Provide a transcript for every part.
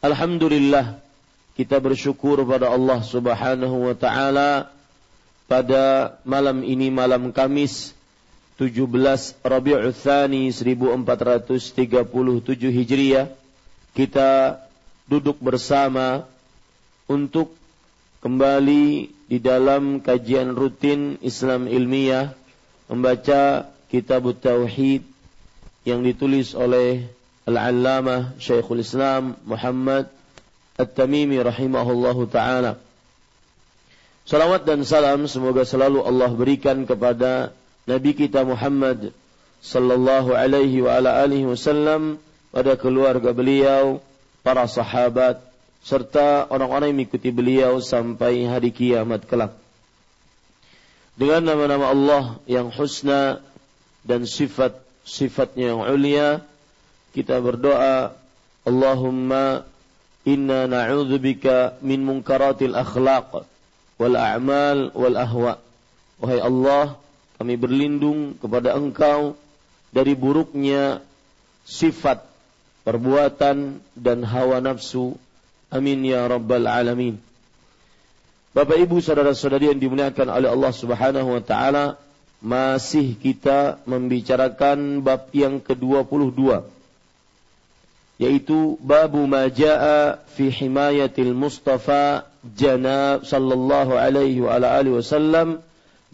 Alhamdulillah kita bersyukur pada Allah Subhanahu wa taala. Pada malam ini malam Kamis 17 Rabiul Tsani 1437 Hijriah kita duduk bersama untuk kembali di dalam kajian rutin Islam ilmiah membaca kitab tauhid yang ditulis oleh Al-Allamah Syekhul Islam Muhammad At-Tamimi rahimahullahu taala. Salawat dan salam semoga selalu Allah berikan kepada Nabi kita Muhammad sallallahu alaihi wa ala alihi wasallam pada keluarga beliau, para sahabat serta orang-orang yang mengikuti beliau sampai hari kiamat kelak. Dengan nama-nama Allah yang husna dan sifat-sifatnya yang ulia, kita berdoa Allahumma inna na'udzubika min munkaratil akhlaq wal a'mal wal ahwa. Wahai Allah kami berlindung kepada engkau dari buruknya sifat perbuatan dan hawa nafsu. Amin ya rabbal alamin. Bapak Ibu saudara-saudari yang dimuliakan oleh Allah Subhanahu wa taala masih kita membicarakan bab yang ke-22 yaitu babu ma jaa fi himayatil Mustafa janab sallallahu alaihi wa ala alihi wasallam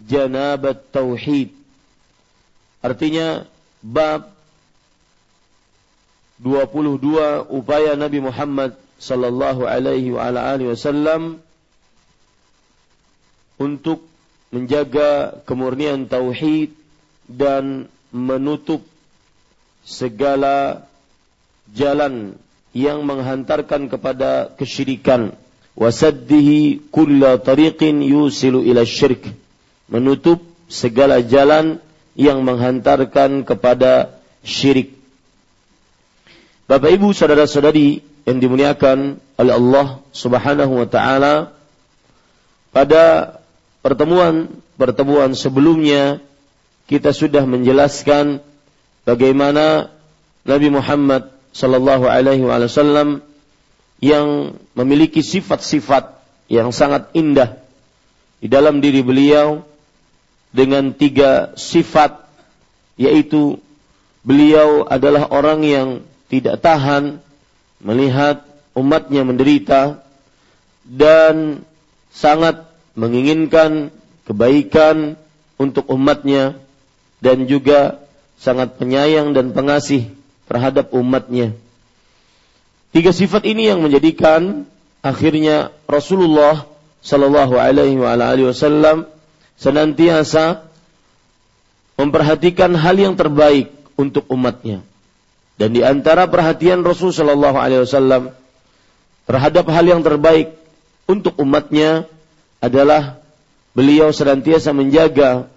janabat tauhid. Artinya bab 22 upaya Nabi Muhammad sallallahu alaihi wa alihi wasallam untuk menjaga kemurnian tauhid dan menutup segala jalan yang menghantarkan kepada kesyirikan. Wasaddihi kulla tariqin yusilu ila syirk. Menutup segala jalan yang menghantarkan kepada syirik. Bapak Ibu saudara-saudari yang dimuliakan oleh Allah Subhanahu wa taala pada pertemuan-pertemuan sebelumnya kita sudah menjelaskan bagaimana Nabi Muhammad Sallallahu Alaihi Wasallam yang memiliki sifat-sifat yang sangat indah di dalam diri beliau dengan tiga sifat yaitu beliau adalah orang yang tidak tahan melihat umatnya menderita dan sangat menginginkan kebaikan untuk umatnya dan juga sangat penyayang dan pengasih terhadap umatnya. Tiga sifat ini yang menjadikan akhirnya Rasulullah Shallallahu Alaihi Wasallam senantiasa memperhatikan hal yang terbaik untuk umatnya. Dan di antara perhatian Rasul Shallallahu Alaihi Wasallam terhadap hal yang terbaik untuk umatnya adalah beliau senantiasa menjaga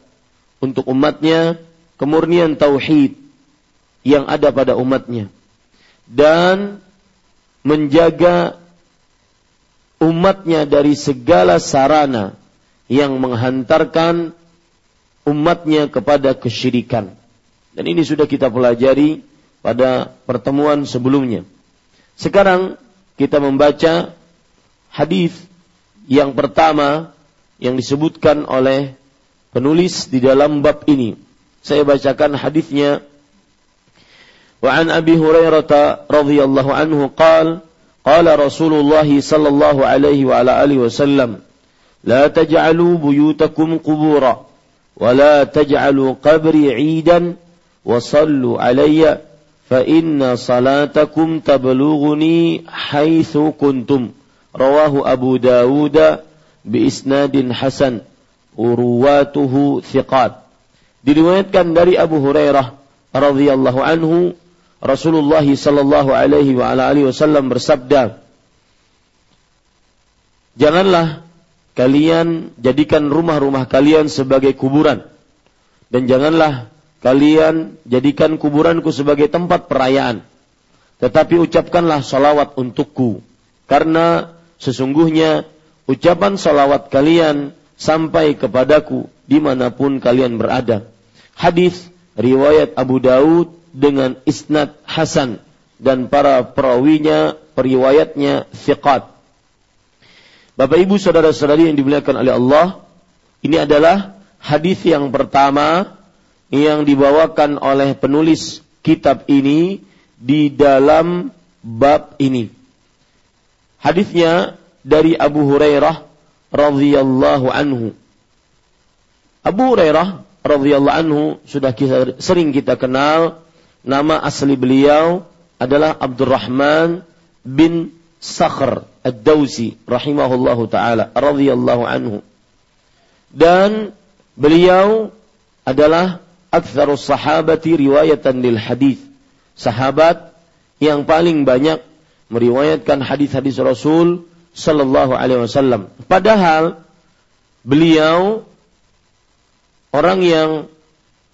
untuk umatnya kemurnian tauhid yang ada pada umatnya dan menjaga umatnya dari segala sarana yang menghantarkan umatnya kepada kesyirikan. Dan ini sudah kita pelajari pada pertemuan sebelumnya. Sekarang kita membaca hadis yang pertama yang disebutkan oleh penulis di dalam bab ini. Saya bacakan hadisnya. Hurairah radhiyallahu anhu qala qala Rasulullah sallallahu alaihi wa ala alihi wasallam la taj'alu buyutakum qubura wa la taj'alu qabri 'idan wa sallu alayya fa inna salatakum tablughuni haitsu kuntum rawahu Abu Dawud bi isnadin hasan urwatuhu thiqat diriwayatkan dari Abu Hurairah radhiyallahu anhu Rasulullah sallallahu alaihi wa alihi wasallam bersabda Janganlah kalian jadikan rumah-rumah kalian sebagai kuburan dan janganlah kalian jadikan kuburanku sebagai tempat perayaan. Tetapi ucapkanlah salawat untukku. Karena sesungguhnya ucapan salawat kalian sampai kepadaku di mana pun kalian berada. Hadis riwayat Abu Daud dengan isnad Hasan dan para perawinya periwayatnya thiqat. Bapak Ibu saudara-saudari yang dimuliakan oleh Allah, ini adalah hadis yang pertama yang dibawakan oleh penulis kitab ini di dalam bab ini. Hadisnya dari Abu Hurairah radhiyallahu anhu. Abu Hurairah radhiyallahu anhu sudah kita, sering kita kenal nama asli beliau adalah Abdurrahman bin Sakhr Ad-Dausi rahimahullahu taala radhiyallahu anhu. Dan beliau adalah aktsarus sahabati riwayatan lil hadis. Sahabat yang paling banyak meriwayatkan hadis-hadis Rasul sallallahu alaihi wasallam. Padahal beliau orang yang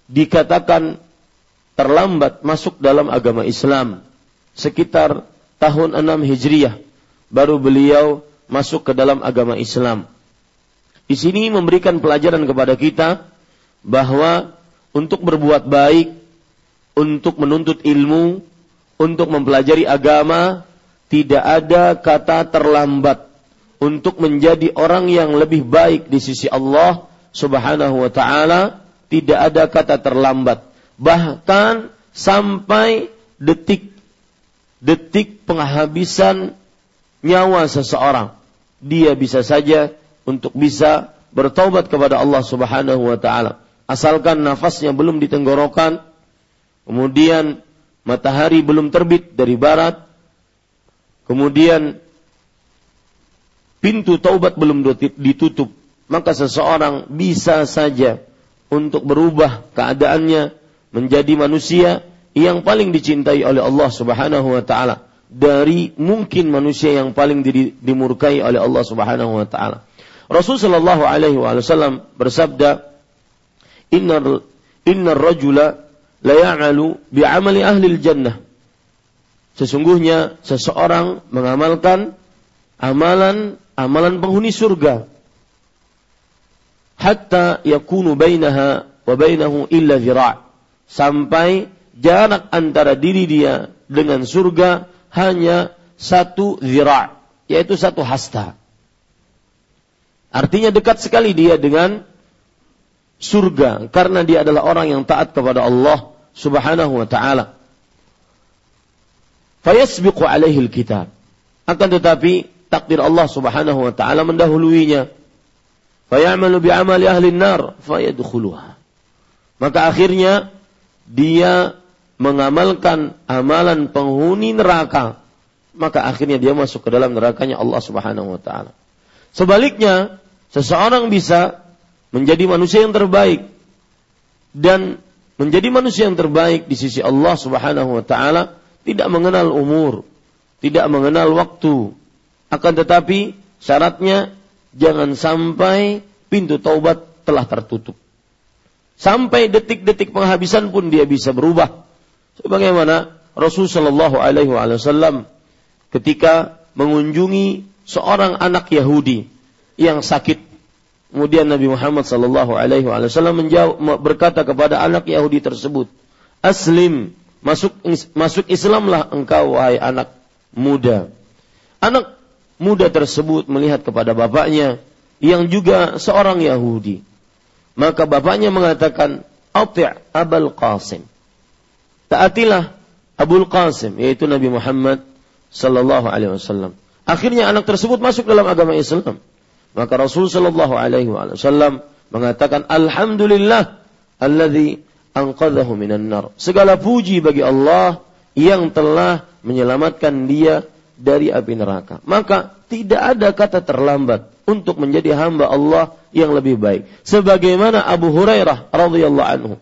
dikatakan terlambat masuk dalam agama Islam sekitar tahun 6 Hijriah baru beliau masuk ke dalam agama Islam. Di sini memberikan pelajaran kepada kita bahwa untuk berbuat baik, untuk menuntut ilmu, untuk mempelajari agama, tidak ada kata terlambat untuk menjadi orang yang lebih baik di sisi Allah Subhanahu wa taala, tidak ada kata terlambat. Bahkan sampai detik detik penghabisan nyawa seseorang, dia bisa saja untuk bisa bertaubat kepada Allah Subhanahu wa taala. Asalkan nafasnya belum ditenggorokan, kemudian matahari belum terbit dari barat, kemudian pintu taubat belum ditutup, maka seseorang bisa saja untuk berubah keadaannya menjadi manusia yang paling dicintai oleh Allah Subhanahu wa taala dari mungkin manusia yang paling dimurkai oleh Allah Subhanahu wa taala. Rasulullah sallallahu alaihi wasallam bersabda, innar innar rajula la ya'malu bi'amali ahli jannah. Sesungguhnya seseorang mengamalkan amalan amalan penghuni surga hatta yakunu bainaha wa bainahu illa zira' sampai jarak antara diri dia dengan surga hanya satu zira' yaitu satu hasta. Artinya dekat sekali dia dengan surga karena dia adalah orang yang taat kepada Allah Subhanahu wa taala. Fayasbiqu alaihi alkitab. Akan tetapi takdir Allah Subhanahu wa taala mendahuluinya. Fayamalu bi'amali ahli nar fayadkhuluha. Maka akhirnya dia mengamalkan amalan penghuni neraka, maka akhirnya dia masuk ke dalam nerakanya Allah Subhanahu wa taala. Sebaliknya, seseorang bisa menjadi manusia yang terbaik dan menjadi manusia yang terbaik di sisi Allah Subhanahu wa taala tidak mengenal umur, tidak mengenal waktu. Akan tetapi syaratnya jangan sampai pintu taubat telah tertutup. Sampai detik-detik penghabisan pun dia bisa berubah. Sebagaimana Rasul Shallallahu Alaihi Wasallam ketika mengunjungi seorang anak Yahudi yang sakit. Kemudian Nabi Muhammad Shallallahu Alaihi Wasallam berkata kepada anak Yahudi tersebut, Aslim, masuk masuk Islamlah engkau wahai anak muda. Anak muda tersebut melihat kepada bapaknya yang juga seorang Yahudi. Maka bapaknya mengatakan, Ati' Abul Qasim. Taatilah Abul Qasim, yaitu Nabi Muhammad sallallahu alaihi wasallam. Akhirnya anak tersebut masuk dalam agama Islam. Maka Rasul sallallahu alaihi wasallam mengatakan alhamdulillah alladzi anqadhahu minan nar. Segala puji bagi Allah yang telah menyelamatkan dia dari api neraka. Maka tidak ada kata terlambat untuk menjadi hamba Allah yang lebih baik. Sebagaimana Abu Hurairah radhiyallahu anhu.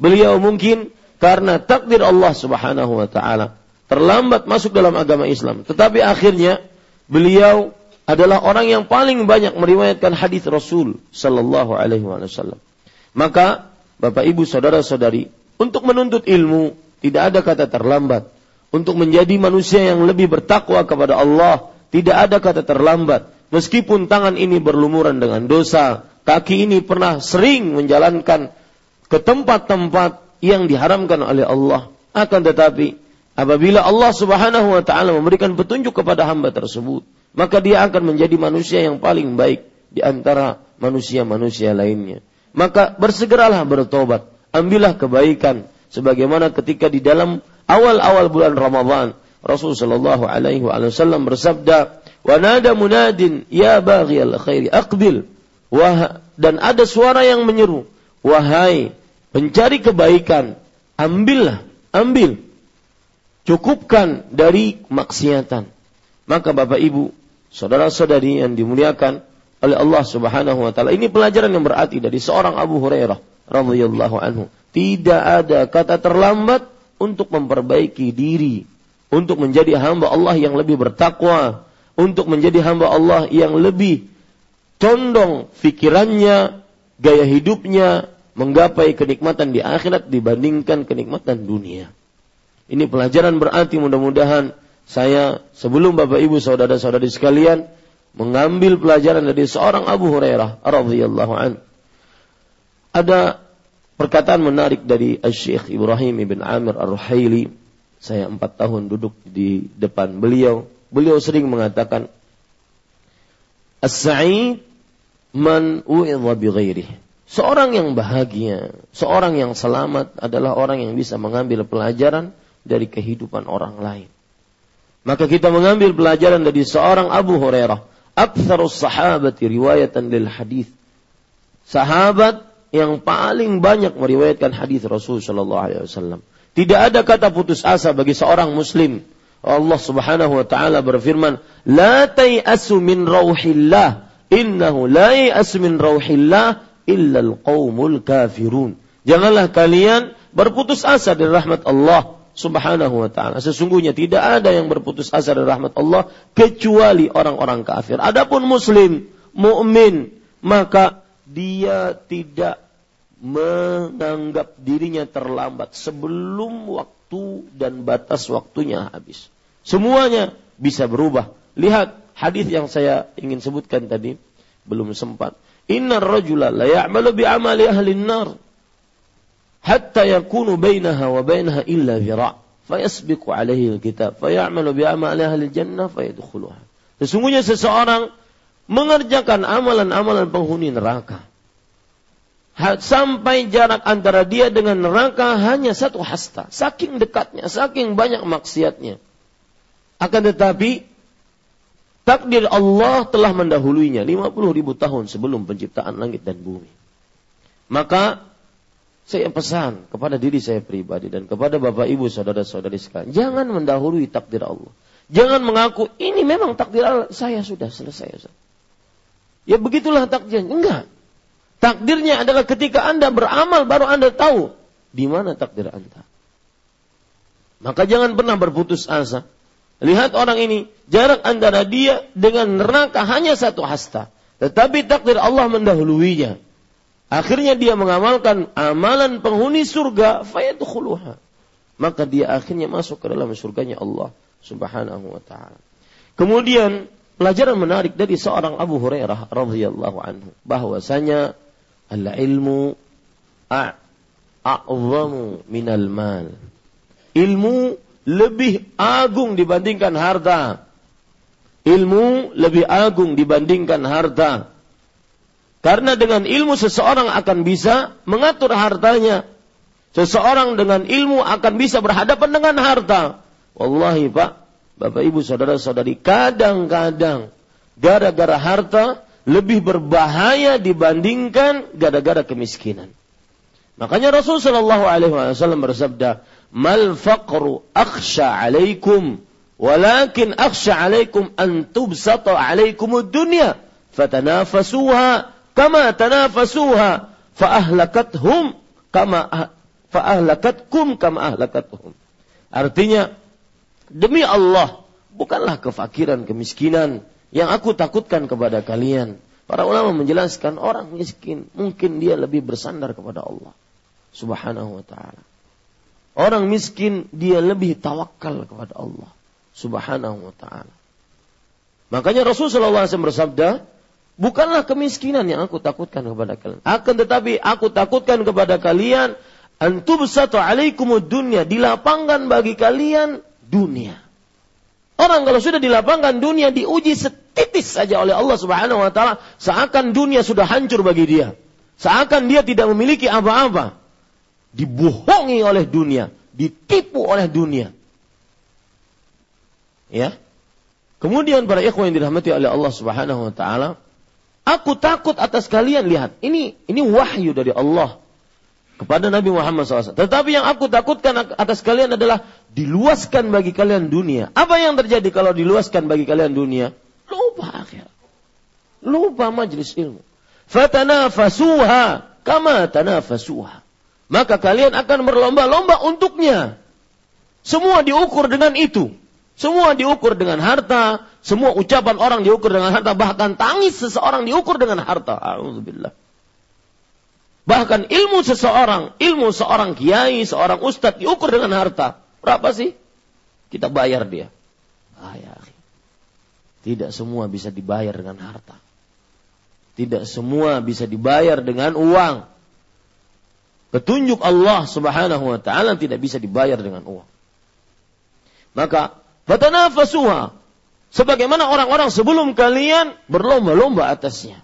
Beliau mungkin karena takdir Allah Subhanahu wa taala terlambat masuk dalam agama Islam. Tetapi akhirnya beliau adalah orang yang paling banyak meriwayatkan hadis Rasul sallallahu alaihi wasallam. Maka Bapak Ibu saudara-saudari, untuk menuntut ilmu tidak ada kata terlambat. Untuk menjadi manusia yang lebih bertakwa kepada Allah, tidak ada kata terlambat. Meskipun tangan ini berlumuran dengan dosa, kaki ini pernah sering menjalankan ke tempat-tempat yang diharamkan oleh Allah. Akan tetapi Apabila Allah Subhanahu wa taala memberikan petunjuk kepada hamba tersebut, maka dia akan menjadi manusia yang paling baik di antara manusia-manusia lainnya. Maka bersegeralah bertobat, ambillah kebaikan sebagaimana ketika di dalam awal-awal bulan Ramadhan Rasulullah Shallallahu alaihi wasallam bersabda, "Wa nada munadin ya baghiyal khairi aqbil." Dan ada suara yang menyeru, "Wahai pencari kebaikan, ambillah, ambil." cukupkan dari maksiatan. Maka Bapak Ibu, saudara-saudari yang dimuliakan oleh Allah Subhanahu wa taala, ini pelajaran yang berarti dari seorang Abu Hurairah radhiyallahu anhu. Tidak ada kata terlambat untuk memperbaiki diri, untuk menjadi hamba Allah yang lebih bertakwa, untuk menjadi hamba Allah yang lebih condong fikirannya, gaya hidupnya menggapai kenikmatan di akhirat dibandingkan kenikmatan dunia. Ini pelajaran berarti mudah-mudahan saya sebelum Bapak Ibu saudara-saudari sekalian mengambil pelajaran dari seorang Abu Hurairah radhiyallahu an. Ada perkataan menarik dari Syekh Ibrahim ibn Amir Ar-Ruhaili. Saya empat tahun duduk di depan beliau. Beliau sering mengatakan, As-sa'id man bi. Seorang yang bahagia, seorang yang selamat adalah orang yang bisa mengambil pelajaran dari kehidupan orang lain. Maka kita mengambil pelajaran dari seorang Abu Hurairah. Aktsarus sahabati riwayatan lil hadis. Sahabat yang paling banyak meriwayatkan hadis Rasul Shallallahu Alaihi Wasallam. Tidak ada kata putus asa bagi seorang muslim. Allah Subhanahu wa taala berfirman, "La tayasu min rauhillah, innahu la yasu min rauhillah illa al-qaumul kafirun." Janganlah kalian berputus asa dari rahmat Allah Subhanahu wa taala. Sesungguhnya tidak ada yang berputus asa dari rahmat Allah kecuali orang-orang kafir. Adapun muslim, mukmin, maka dia tidak menganggap dirinya terlambat sebelum waktu dan batas waktunya habis. Semuanya bisa berubah. Lihat hadis yang saya ingin sebutkan tadi belum sempat. Inna rajula la ya'malu bi amali ahli nar hatta yakunu bainaha wa bainaha illa zira' fayasbiqu alaihi alkitab fayamalu bi amali ahli jannah fayadkhuluha sesungguhnya seseorang mengerjakan amalan-amalan penghuni neraka sampai jarak antara dia dengan neraka hanya satu hasta saking dekatnya saking banyak maksiatnya akan tetapi takdir Allah telah mendahuluinya 50 ribu tahun sebelum penciptaan langit dan bumi maka saya pesan kepada diri saya pribadi dan kepada bapak ibu saudara-saudari sekalian, jangan mendahului takdir Allah. Jangan mengaku ini memang takdir Allah, saya sudah selesai. Ya begitulah takdir. Enggak. Takdirnya adalah ketika Anda beramal baru Anda tahu di mana takdir Anda. Maka jangan pernah berputus asa. Lihat orang ini, jarak antara dia dengan neraka hanya satu hasta. Tetapi takdir Allah mendahuluinya. Akhirnya dia mengamalkan amalan penghuni surga, fayadkhuluha. Maka dia akhirnya masuk ke dalam surganya Allah Subhanahu wa taala. Kemudian pelajaran menarik dari seorang Abu Hurairah radhiyallahu anhu bahwasanya al-ilmu a'zamu minal mal. Ilmu lebih agung dibandingkan harta. Ilmu lebih agung dibandingkan harta. Karena dengan ilmu seseorang akan bisa mengatur hartanya. Seseorang dengan ilmu akan bisa berhadapan dengan harta. Wallahi Pak, Bapak Ibu Saudara-saudari, kadang-kadang gara-gara harta lebih berbahaya dibandingkan gara-gara kemiskinan. Makanya Rasul Shallallahu Alaihi Wasallam bersabda, "Mal faqru akhsha alaikum, walakin akhsha alaikum an tubsata alaikum dunya, fatanafasuha kama tanafasuha, faahlakathum kama faahlakatkum kama ahlakatuhum." Artinya, demi Allah, bukanlah kefakiran, kemiskinan yang aku takutkan kepada kalian. Para ulama menjelaskan orang miskin mungkin dia lebih bersandar kepada Allah subhanahu wa ta'ala. Orang miskin dia lebih tawakal kepada Allah subhanahu wa ta'ala. Makanya Rasulullah SAW bersabda, bukanlah kemiskinan yang aku takutkan kepada kalian. Akan tetapi aku takutkan kepada kalian, antubsatu alaikumud dunya, dilapangkan bagi kalian dunia. Orang kalau sudah dilapangkan dunia diuji setitis saja oleh Allah Subhanahu wa taala, seakan dunia sudah hancur bagi dia. Seakan dia tidak memiliki apa-apa dibohongi oleh dunia, ditipu oleh dunia. Ya. Kemudian para ikhwan yang dirahmati oleh Allah Subhanahu wa taala, aku takut atas kalian lihat. Ini ini wahyu dari Allah kepada Nabi Muhammad SAW. Tetapi yang aku takutkan atas kalian adalah diluaskan bagi kalian dunia. Apa yang terjadi kalau diluaskan bagi kalian dunia? Lupa akhir. Lupa majlis ilmu. Fatanafasuha kama tanafasuha maka kalian akan berlomba-lomba untuknya. Semua diukur dengan itu. Semua diukur dengan harta, semua ucapan orang diukur dengan harta, bahkan tangis seseorang diukur dengan harta. Alhamdulillah. Bahkan ilmu seseorang, ilmu seorang kiai, seorang ustadz diukur dengan harta. Berapa sih? Kita bayar dia. Ah, ya. Tidak semua bisa dibayar dengan harta. Tidak semua bisa dibayar dengan uang. Petunjuk Allah Subhanahu wa taala tidak bisa dibayar dengan uang. Maka fatanafasuha sebagaimana orang-orang sebelum kalian berlomba-lomba atasnya.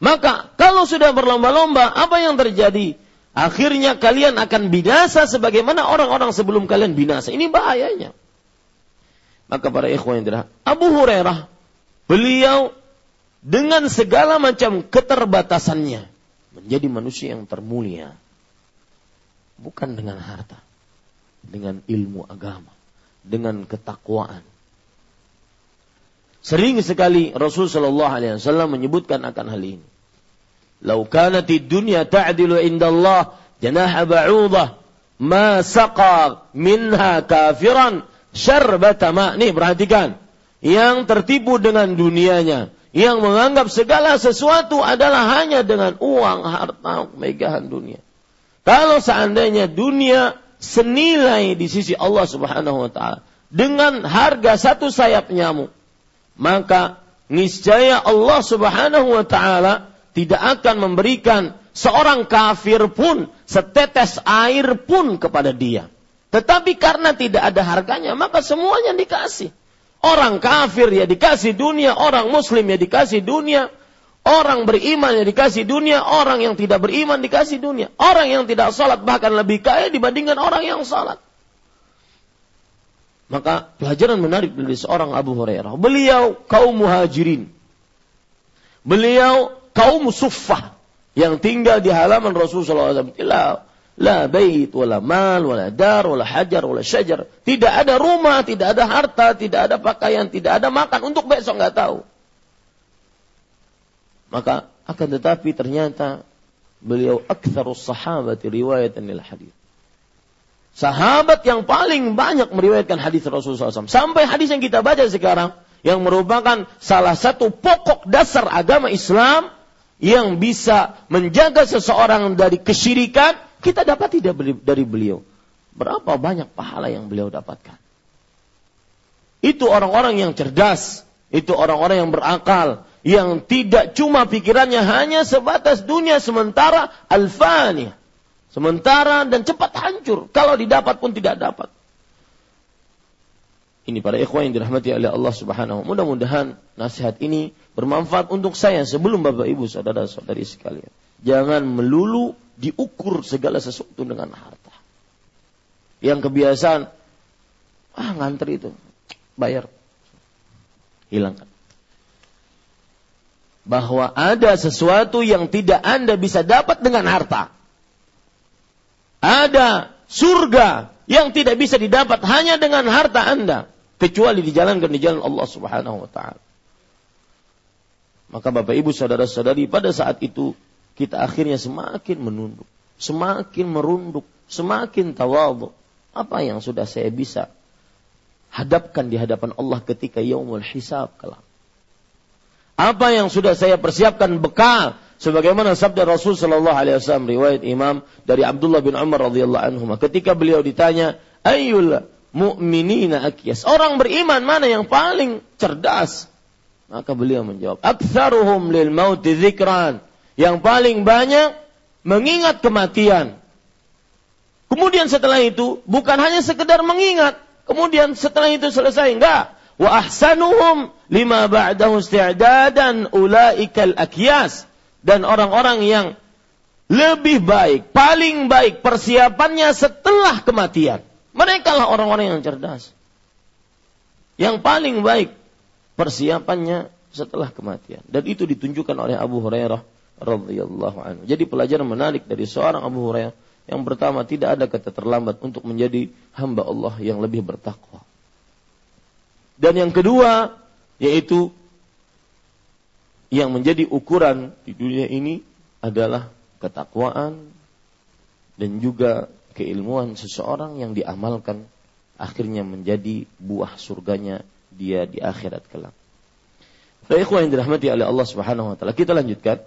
Maka kalau sudah berlomba-lomba apa yang terjadi? Akhirnya kalian akan binasa sebagaimana orang-orang sebelum kalian binasa. Ini bahayanya. Maka para ikhwan yang dirah, Abu Hurairah beliau dengan segala macam keterbatasannya menjadi manusia yang termulia bukan dengan harta, dengan ilmu agama, dengan ketakwaan. Sering sekali Rasul Shallallahu Alaihi Wasallam menyebutkan akan hal ini. Lau kanati dunya ta'dilu indallah janaha ba'udah ma saqa minha kafiran syarbata ma. Nih perhatikan. Yang tertipu dengan dunianya. Yang menganggap segala sesuatu adalah hanya dengan uang, harta, megahan dunia. Kalau seandainya dunia senilai di sisi Allah Subhanahu wa taala dengan harga satu sayap nyamuk, maka niscaya Allah Subhanahu wa taala tidak akan memberikan seorang kafir pun setetes air pun kepada dia. Tetapi karena tidak ada harganya, maka semuanya dikasih. Orang kafir ya dikasih dunia, orang muslim ya dikasih dunia, Orang beriman yang dikasih dunia, orang yang tidak beriman dikasih dunia. Orang yang tidak salat bahkan lebih kaya dibandingkan orang yang salat. Maka pelajaran menarik dari seorang Abu Hurairah. Beliau kaum muhajirin. Beliau kaum suffah yang tinggal di halaman Rasulullah SAW. La, la bait, wala mal, wala dar, wala hajar, wala syajar. Tidak ada rumah, tidak ada harta, tidak ada pakaian, tidak ada makan. Untuk besok nggak tahu. Maka akan tetapi ternyata Beliau aktsarus sahabati riwayatan lil hadis. Sahabat yang paling banyak meriwayatkan hadis Rasulullah SAW. Sampai hadis yang kita baca sekarang, yang merupakan salah satu pokok dasar agama Islam, yang bisa menjaga seseorang dari kesyirikan, kita dapat tidak dari beliau. Berapa banyak pahala yang beliau dapatkan. Itu orang-orang yang cerdas, itu orang-orang yang berakal, yang tidak cuma pikirannya hanya sebatas dunia sementara alfani. Sementara dan cepat hancur. Kalau didapat pun tidak dapat. Ini para ikhwan yang dirahmati oleh Allah Subhanahu. Mudah-mudahan nasihat ini bermanfaat untuk saya sebelum Bapak Ibu saudara-saudari sekalian. Jangan melulu diukur segala sesuatu dengan harta. Yang kebiasaan ah ngantri itu bayar hilangkan bahwa ada sesuatu yang tidak Anda bisa dapat dengan harta. Ada surga yang tidak bisa didapat hanya dengan harta Anda kecuali dijalankan di jalan Allah Subhanahu wa taala. Maka Bapak Ibu saudara-saudari pada saat itu kita akhirnya semakin menunduk, semakin merunduk, semakin tawadhu. Apa yang sudah saya bisa hadapkan di hadapan Allah ketika yaumul hisab kelak? Apa yang sudah saya persiapkan bekal sebagaimana sabda Rasul sallallahu alaihi wasallam riwayat Imam dari Abdullah bin Umar radhiyallahu anhu ketika beliau ditanya ayyul mu'minina akyas orang beriman mana yang paling cerdas? Maka beliau menjawab aktsaruhum lil maut dzikran. Yang paling banyak mengingat kematian. Kemudian setelah itu bukan hanya sekedar mengingat kemudian setelah itu selesai enggak. Wa ahsanuhum lima ba'dahu isti'dadan ulaikal akyas dan orang-orang yang lebih baik, paling baik persiapannya setelah kematian. Mereka lah orang-orang yang cerdas. Yang paling baik persiapannya setelah kematian. Dan itu ditunjukkan oleh Abu Hurairah radhiyallahu anhu. Jadi pelajaran menarik dari seorang Abu Hurairah yang pertama tidak ada kata terlambat untuk menjadi hamba Allah yang lebih bertakwa. Dan yang kedua, yaitu yang menjadi ukuran di dunia ini adalah ketakwaan dan juga keilmuan seseorang yang diamalkan akhirnya menjadi buah surganya dia di akhirat kelak. Baik yang dirahmati oleh Allah Subhanahu wa taala. Kita lanjutkan.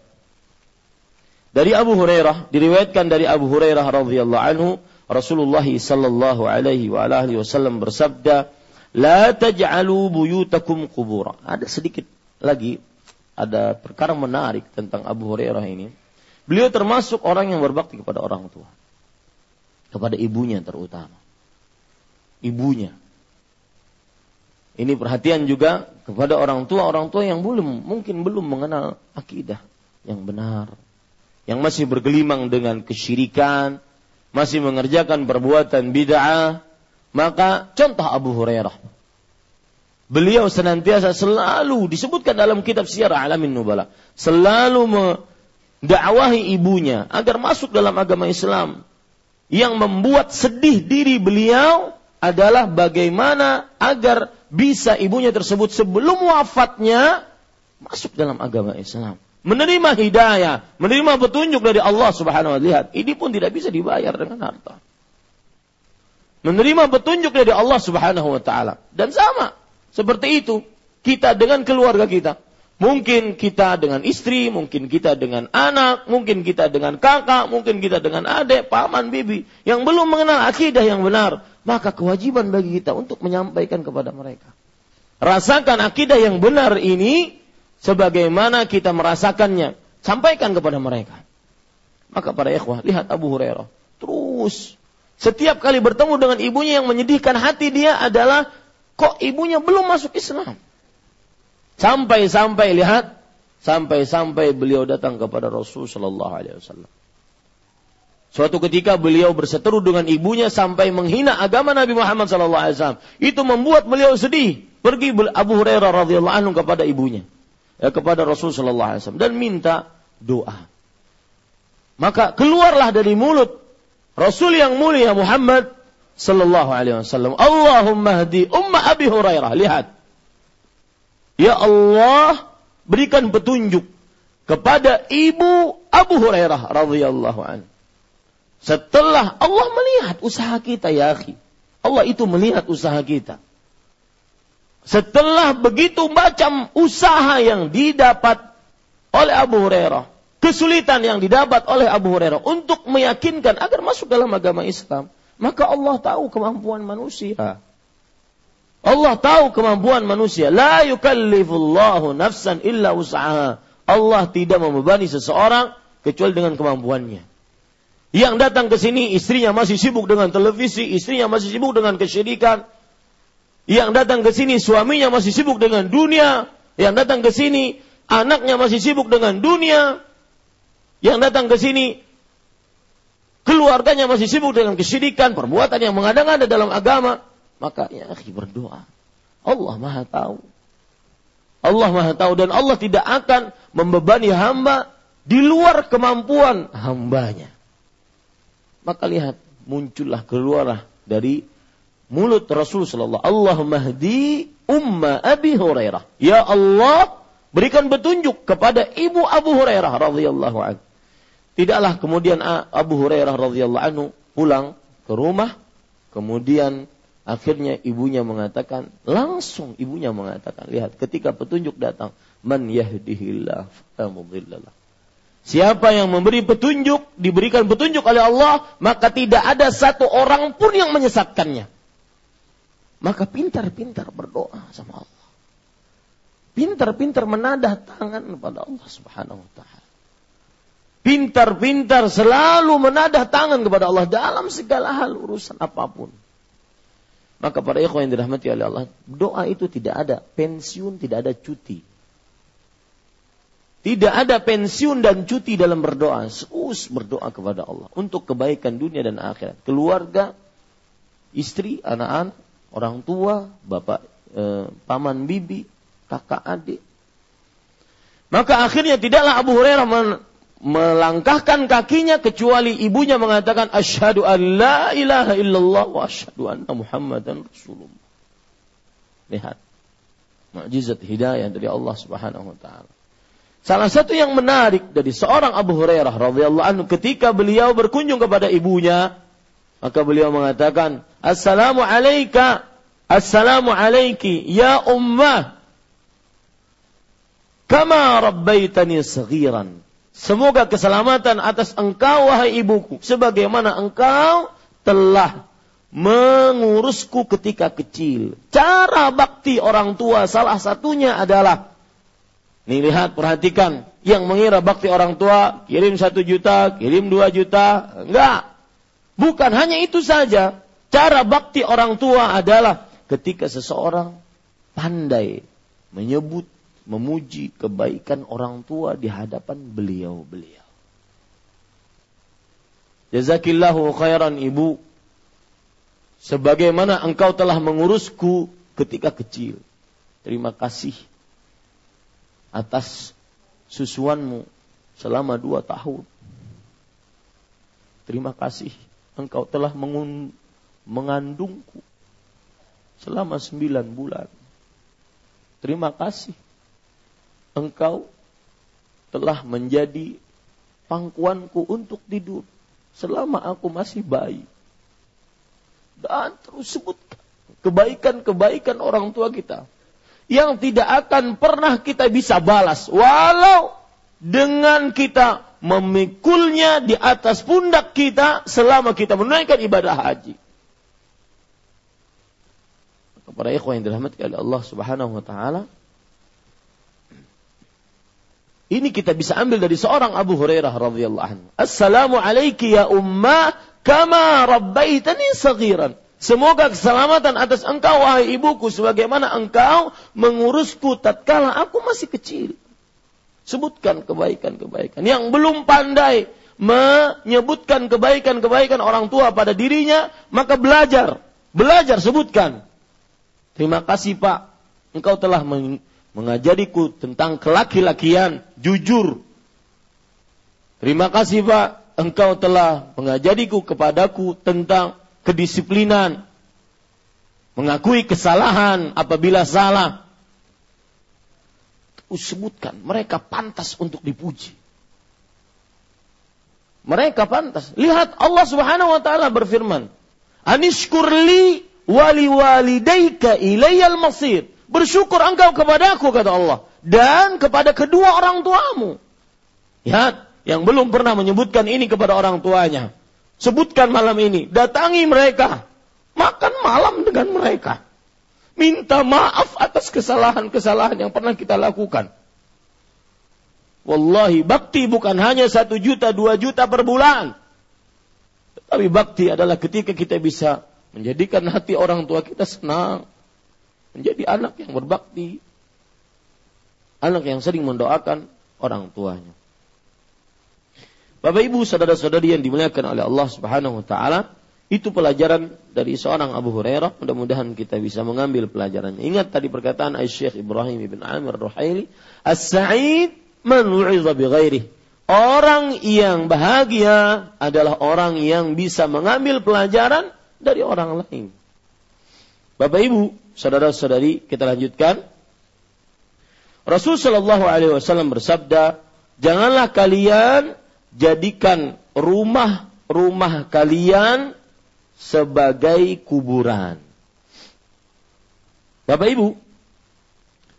Dari Abu Hurairah diriwayatkan dari Abu Hurairah radhiyallahu anhu Rasulullah sallallahu alaihi wa alihi wasallam bersabda, La taj'alu buyutakum kubura. Ada sedikit lagi ada perkara menarik tentang Abu Hurairah ini. Beliau termasuk orang yang berbakti kepada orang tua. Kepada ibunya terutama. Ibunya. Ini perhatian juga kepada orang tua, orang tua yang belum mungkin belum mengenal akidah yang benar. Yang masih bergelimang dengan kesyirikan, masih mengerjakan perbuatan bid'ah, maka contoh Abu Hurairah. Beliau senantiasa selalu disebutkan dalam kitab Syiar Alamin Nubala. Selalu mendakwahi ibunya agar masuk dalam agama Islam. Yang membuat sedih diri beliau adalah bagaimana agar bisa ibunya tersebut sebelum wafatnya masuk dalam agama Islam. Menerima hidayah, menerima petunjuk dari Allah Subhanahu wa taala. Ini pun tidak bisa dibayar dengan harta menerima petunjuk dari Allah Subhanahu wa taala. Dan sama seperti itu kita dengan keluarga kita. Mungkin kita dengan istri, mungkin kita dengan anak, mungkin kita dengan kakak, mungkin kita dengan adik, paman, bibi yang belum mengenal akidah yang benar, maka kewajiban bagi kita untuk menyampaikan kepada mereka. Rasakan akidah yang benar ini sebagaimana kita merasakannya, sampaikan kepada mereka. Maka para ikhwah, lihat Abu Hurairah terus setiap kali bertemu dengan ibunya yang menyedihkan hati dia adalah kok ibunya belum masuk Islam. Sampai-sampai lihat, sampai-sampai beliau datang kepada Rasul Shallallahu Alaihi Wasallam. Suatu ketika beliau berseteru dengan ibunya sampai menghina agama Nabi Muhammad Shallallahu Alaihi Wasallam. Itu membuat beliau sedih. Pergi Abu Hurairah radhiyallahu anhu kepada ibunya, ya, kepada Rasul Shallallahu Alaihi Wasallam dan minta doa. Maka keluarlah dari mulut Rasul yang mulia Muhammad sallallahu alaihi wasallam, Allahumma hdi umma Abi Hurairah. Lihat. Ya Allah, berikan petunjuk kepada ibu Abu Hurairah radhiyallahu anhu. Setelah Allah melihat usaha kita ya akhi. Allah itu melihat usaha kita. Setelah begitu macam usaha yang didapat oleh Abu Hurairah, kesulitan yang didapat oleh Abu Hurairah untuk meyakinkan agar masuk dalam agama Islam, maka Allah tahu kemampuan manusia. Allah tahu kemampuan manusia. La yukallifullahu nafsan illa usaha. Allah tidak membebani seseorang kecuali dengan kemampuannya. Yang datang ke sini istrinya masih sibuk dengan televisi, istrinya masih sibuk dengan kesyirikan. Yang datang ke sini suaminya masih sibuk dengan dunia, yang datang ke sini anaknya masih sibuk dengan dunia, yang datang ke sini keluarganya masih sibuk dengan kesyirikan, perbuatan yang mengada-ngada dalam agama, maka ya akhi berdoa. Allah Maha tahu. Allah Maha tahu dan Allah tidak akan membebani hamba di luar kemampuan hambanya. Maka lihat muncullah keluarlah dari mulut Rasul sallallahu Allah mahdi umma Abi Hurairah. Ya Allah, berikan petunjuk kepada ibu Abu Hurairah radhiyallahu anhu. Tidaklah kemudian Abu Hurairah radhiyallahu anhu pulang ke rumah, kemudian Akhirnya ibunya mengatakan, langsung ibunya mengatakan, lihat ketika petunjuk datang, man yahdihillah. Siapa yang memberi petunjuk, diberikan petunjuk oleh Allah, maka tidak ada satu orang pun yang menyesatkannya. Maka pintar-pintar berdoa sama Allah. Pintar-pintar menadah tangan kepada Allah subhanahu wa ta'ala. Pintar-pintar selalu menadah tangan kepada Allah dalam segala hal urusan apa pun. Maka para ikhwan yang dirahmati oleh Allah, doa itu tidak ada pensiun, tidak ada cuti. Tidak ada pensiun dan cuti dalam berdoa. Terus berdoa kepada Allah untuk kebaikan dunia dan akhirat. Keluarga, istri, anak-anak, orang tua, bapak, eh, paman, bibi, kakak, adik. Maka akhirnya tidaklah Abu Hurairah melangkahkan kakinya kecuali ibunya mengatakan asyhadu an la ilaha illallah wa asyhadu anna muhammadan rasulullah. Lihat. Mukjizat hidayah dari Allah Subhanahu wa taala. Salah satu yang menarik dari seorang Abu Hurairah radhiyallahu anhu ketika beliau berkunjung kepada ibunya, maka beliau mengatakan, "Assalamu alayka, assalamu alayki ya ummah." Kama rabbaitani saghiran. Semoga keselamatan atas engkau wahai ibuku. Sebagaimana engkau telah mengurusku ketika kecil. Cara bakti orang tua salah satunya adalah Nih lihat, perhatikan. Yang mengira bakti orang tua, kirim satu juta, kirim dua juta. Enggak. Bukan hanya itu saja. Cara bakti orang tua adalah ketika seseorang pandai menyebut memuji kebaikan orang tua di hadapan beliau-beliau. Jazakillahu khairan ibu. Sebagaimana engkau telah mengurusku ketika kecil. Terima kasih atas susuanmu selama dua tahun. Terima kasih engkau telah mengandungku selama sembilan bulan. Terima kasih engkau telah menjadi pangkuanku untuk tidur selama aku masih bayi. Dan terus sebutkan kebaikan-kebaikan orang tua kita yang tidak akan pernah kita bisa balas walau dengan kita memikulnya di atas pundak kita selama kita menunaikan ibadah haji. Kepada ikhwan yang dirahmati oleh Allah Subhanahu wa taala, ini kita bisa ambil dari seorang Abu Hurairah radhiyallahu anhu. Assalamu alayki ya umma kama rabbaitani saghiran. Semoga keselamatan atas engkau wahai ibuku sebagaimana engkau mengurusku tatkala aku masih kecil. Sebutkan kebaikan-kebaikan yang belum pandai menyebutkan kebaikan-kebaikan orang tua pada dirinya, maka belajar, belajar sebutkan. Terima kasih Pak, engkau telah mengajariku tentang kelaki-lakian, jujur. Terima kasih Pak, engkau telah mengajariku kepadaku tentang kedisiplinan. Mengakui kesalahan apabila salah. Sebutkan, mereka pantas untuk dipuji. Mereka pantas. Lihat Allah Subhanahu wa taala berfirman, "Anishkurli wali walidayka ilayyal masir." Bersyukur engkau kepadaku kata Allah dan kepada kedua orang tuamu. Lihat, yang belum pernah menyebutkan ini kepada orang tuanya. Sebutkan malam ini, datangi mereka, makan malam dengan mereka. Minta maaf atas kesalahan-kesalahan yang pernah kita lakukan. Wallahi, bakti bukan hanya satu juta, dua juta per bulan. Tapi bakti adalah ketika kita bisa menjadikan hati orang tua kita senang. Menjadi anak yang berbakti. Anak yang sering mendoakan orang tuanya. Bapak Ibu, saudara-saudari yang dimuliakan oleh Allah Subhanahu wa taala, itu pelajaran dari seorang Abu Hurairah. Mudah-mudahan kita bisa mengambil pelajarannya. Ingat tadi perkataan Syekh Ibrahim bin Amir Ruhaili, "As-sa'id man wu'iza bi Orang yang bahagia adalah orang yang bisa mengambil pelajaran dari orang lain. Bapak Ibu, saudara-saudari, kita lanjutkan. Rasul Shallallahu Alaihi Wasallam bersabda, janganlah kalian jadikan rumah-rumah kalian sebagai kuburan. Bapak Ibu,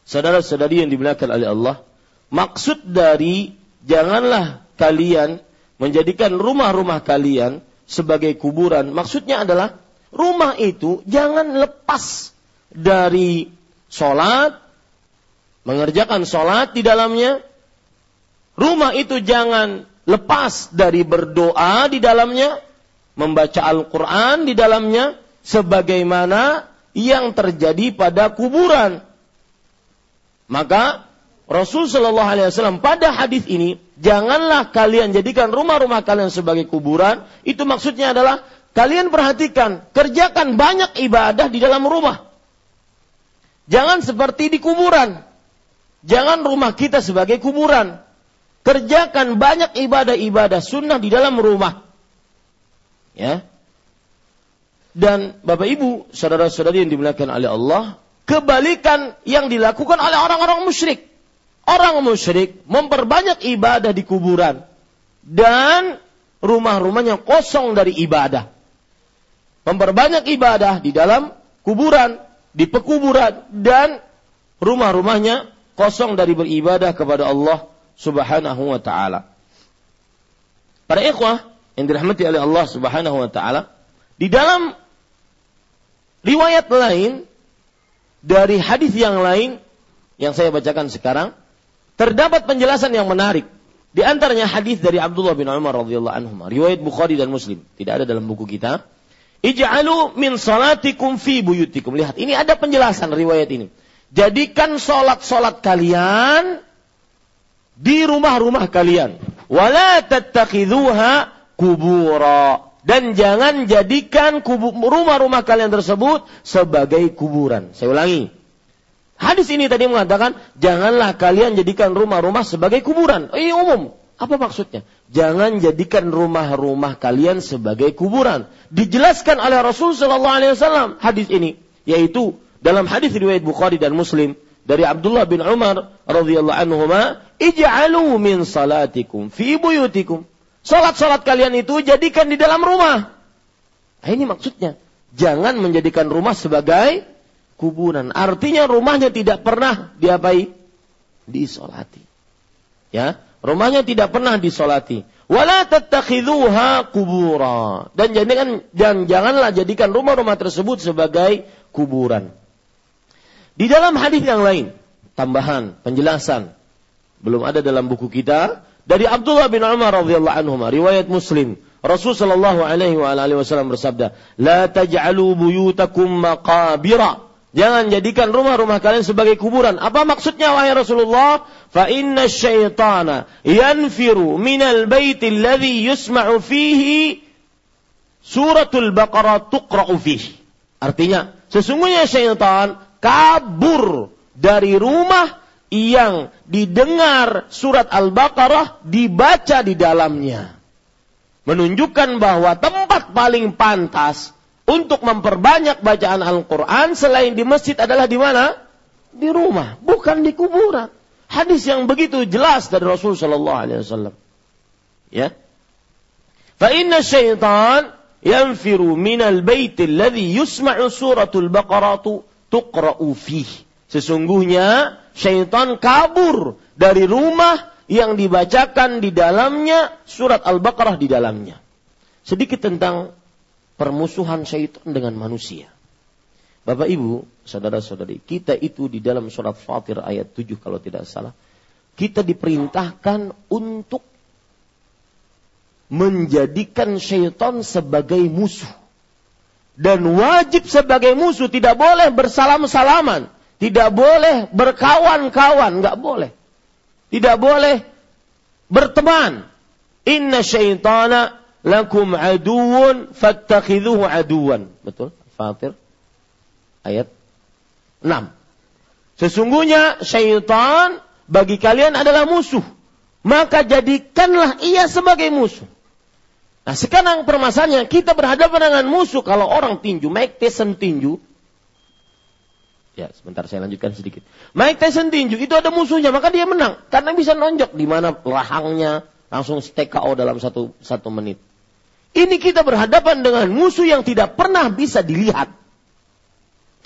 saudara-saudari yang dimuliakan oleh Allah, maksud dari janganlah kalian menjadikan rumah-rumah kalian sebagai kuburan. Maksudnya adalah rumah itu jangan lepas dari sholat, mengerjakan sholat di dalamnya. Rumah itu jangan lepas dari berdoa di dalamnya, membaca Al-Quran di dalamnya, sebagaimana yang terjadi pada kuburan. Maka Rasul Shallallahu Alaihi Wasallam pada hadis ini janganlah kalian jadikan rumah-rumah kalian sebagai kuburan. Itu maksudnya adalah kalian perhatikan kerjakan banyak ibadah di dalam rumah. Jangan seperti di kuburan. Jangan rumah kita sebagai kuburan. Kerjakan banyak ibadah-ibadah sunnah di dalam rumah. Ya. Dan Bapak Ibu, saudara-saudari yang dimuliakan oleh Allah, kebalikan yang dilakukan oleh orang-orang musyrik. Orang musyrik memperbanyak ibadah di kuburan dan rumah-rumahnya kosong dari ibadah. Memperbanyak ibadah di dalam kuburan, di pekuburan dan rumah-rumahnya kosong dari beribadah kepada Allah Subhanahu wa taala. Para ikhwah yang dirahmati oleh Allah Subhanahu wa taala, di dalam riwayat lain dari hadis yang lain yang saya bacakan sekarang terdapat penjelasan yang menarik. Di antaranya hadis dari Abdullah bin Umar radhiyallahu anhu, riwayat Bukhari dan Muslim, tidak ada dalam buku kita. Ij'alu min salatikum fi buyutikum. Lihat, ini ada penjelasan riwayat ini. Jadikan salat-salat kalian di rumah-rumah kalian. Wala tattakhidhuha kubura. Dan jangan jadikan rumah-rumah kalian tersebut sebagai kuburan. Saya ulangi. Hadis ini tadi mengatakan, janganlah kalian jadikan rumah-rumah sebagai kuburan. Ini umum. Apa maksudnya? Jangan jadikan rumah-rumah kalian sebagai kuburan. Dijelaskan oleh Rasul Shallallahu Alaihi Wasallam hadis ini, yaitu dalam hadis riwayat Bukhari dan Muslim dari Abdullah bin Umar radhiyallahu anhu ij'alu min salatikum fi buyutikum. Salat-salat kalian itu jadikan di dalam rumah. Nah, ini maksudnya. Jangan menjadikan rumah sebagai kuburan. Artinya rumahnya tidak pernah diapai? Disolati. Ya, rumahnya tidak pernah disolati. Wala tattakhidhuha kubura. Dan jangan, dan janganlah jadikan rumah-rumah tersebut sebagai kuburan. Di dalam hadis yang lain, tambahan, penjelasan, belum ada dalam buku kita dari Abdullah bin Umar radhiyallahu anhu, riwayat Muslim. Rasul sallallahu alaihi wasallam bersabda, "La taj'alu buyutakum maqabira." Jangan jadikan rumah-rumah kalian sebagai kuburan. Apa maksudnya wahai Rasulullah? Fa inna syaitana yanfiru minal baiti alladhi yusma'u fihi suratul Baqarah tuqra'u fihi. Artinya, sesungguhnya syaitan kabur dari rumah yang didengar surat Al-Baqarah dibaca di dalamnya. Menunjukkan bahwa tempat paling pantas untuk memperbanyak bacaan Al-Quran selain di masjid adalah di mana? Di rumah, bukan di kuburan. Hadis yang begitu jelas dari Rasul Shallallahu Alaihi Wasallam. Ya. Fa inna syaitan yanfiru minal bait alladhi yusma'u suratul baqaratu tuqra'u fih. Sesungguhnya syaitan kabur dari rumah yang dibacakan di dalamnya surat Al-Baqarah di dalamnya. Sedikit tentang permusuhan syaitan dengan manusia. Bapak Ibu, saudara-saudari, kita itu di dalam surat Fatir ayat 7 kalau tidak salah, kita diperintahkan untuk menjadikan syaitan sebagai musuh. Dan wajib sebagai musuh, tidak boleh bersalam-salaman, tidak boleh berkawan-kawan, nggak boleh. Tidak boleh berteman. Inna syaitana lakum aduun fattakhidhuhu aduan. Betul? Fatir ayat 6. Sesungguhnya syaitan bagi kalian adalah musuh. Maka jadikanlah ia sebagai musuh. Nah sekarang permasalahannya kita berhadapan dengan musuh kalau orang tinju, Mike Tyson tinju, Ya, sebentar saya lanjutkan sedikit. Mike Tyson tinju itu ada musuhnya, maka dia menang karena bisa nonjok di mana rahangnya langsung TKO dalam satu satu menit. Ini kita berhadapan dengan musuh yang tidak pernah bisa dilihat.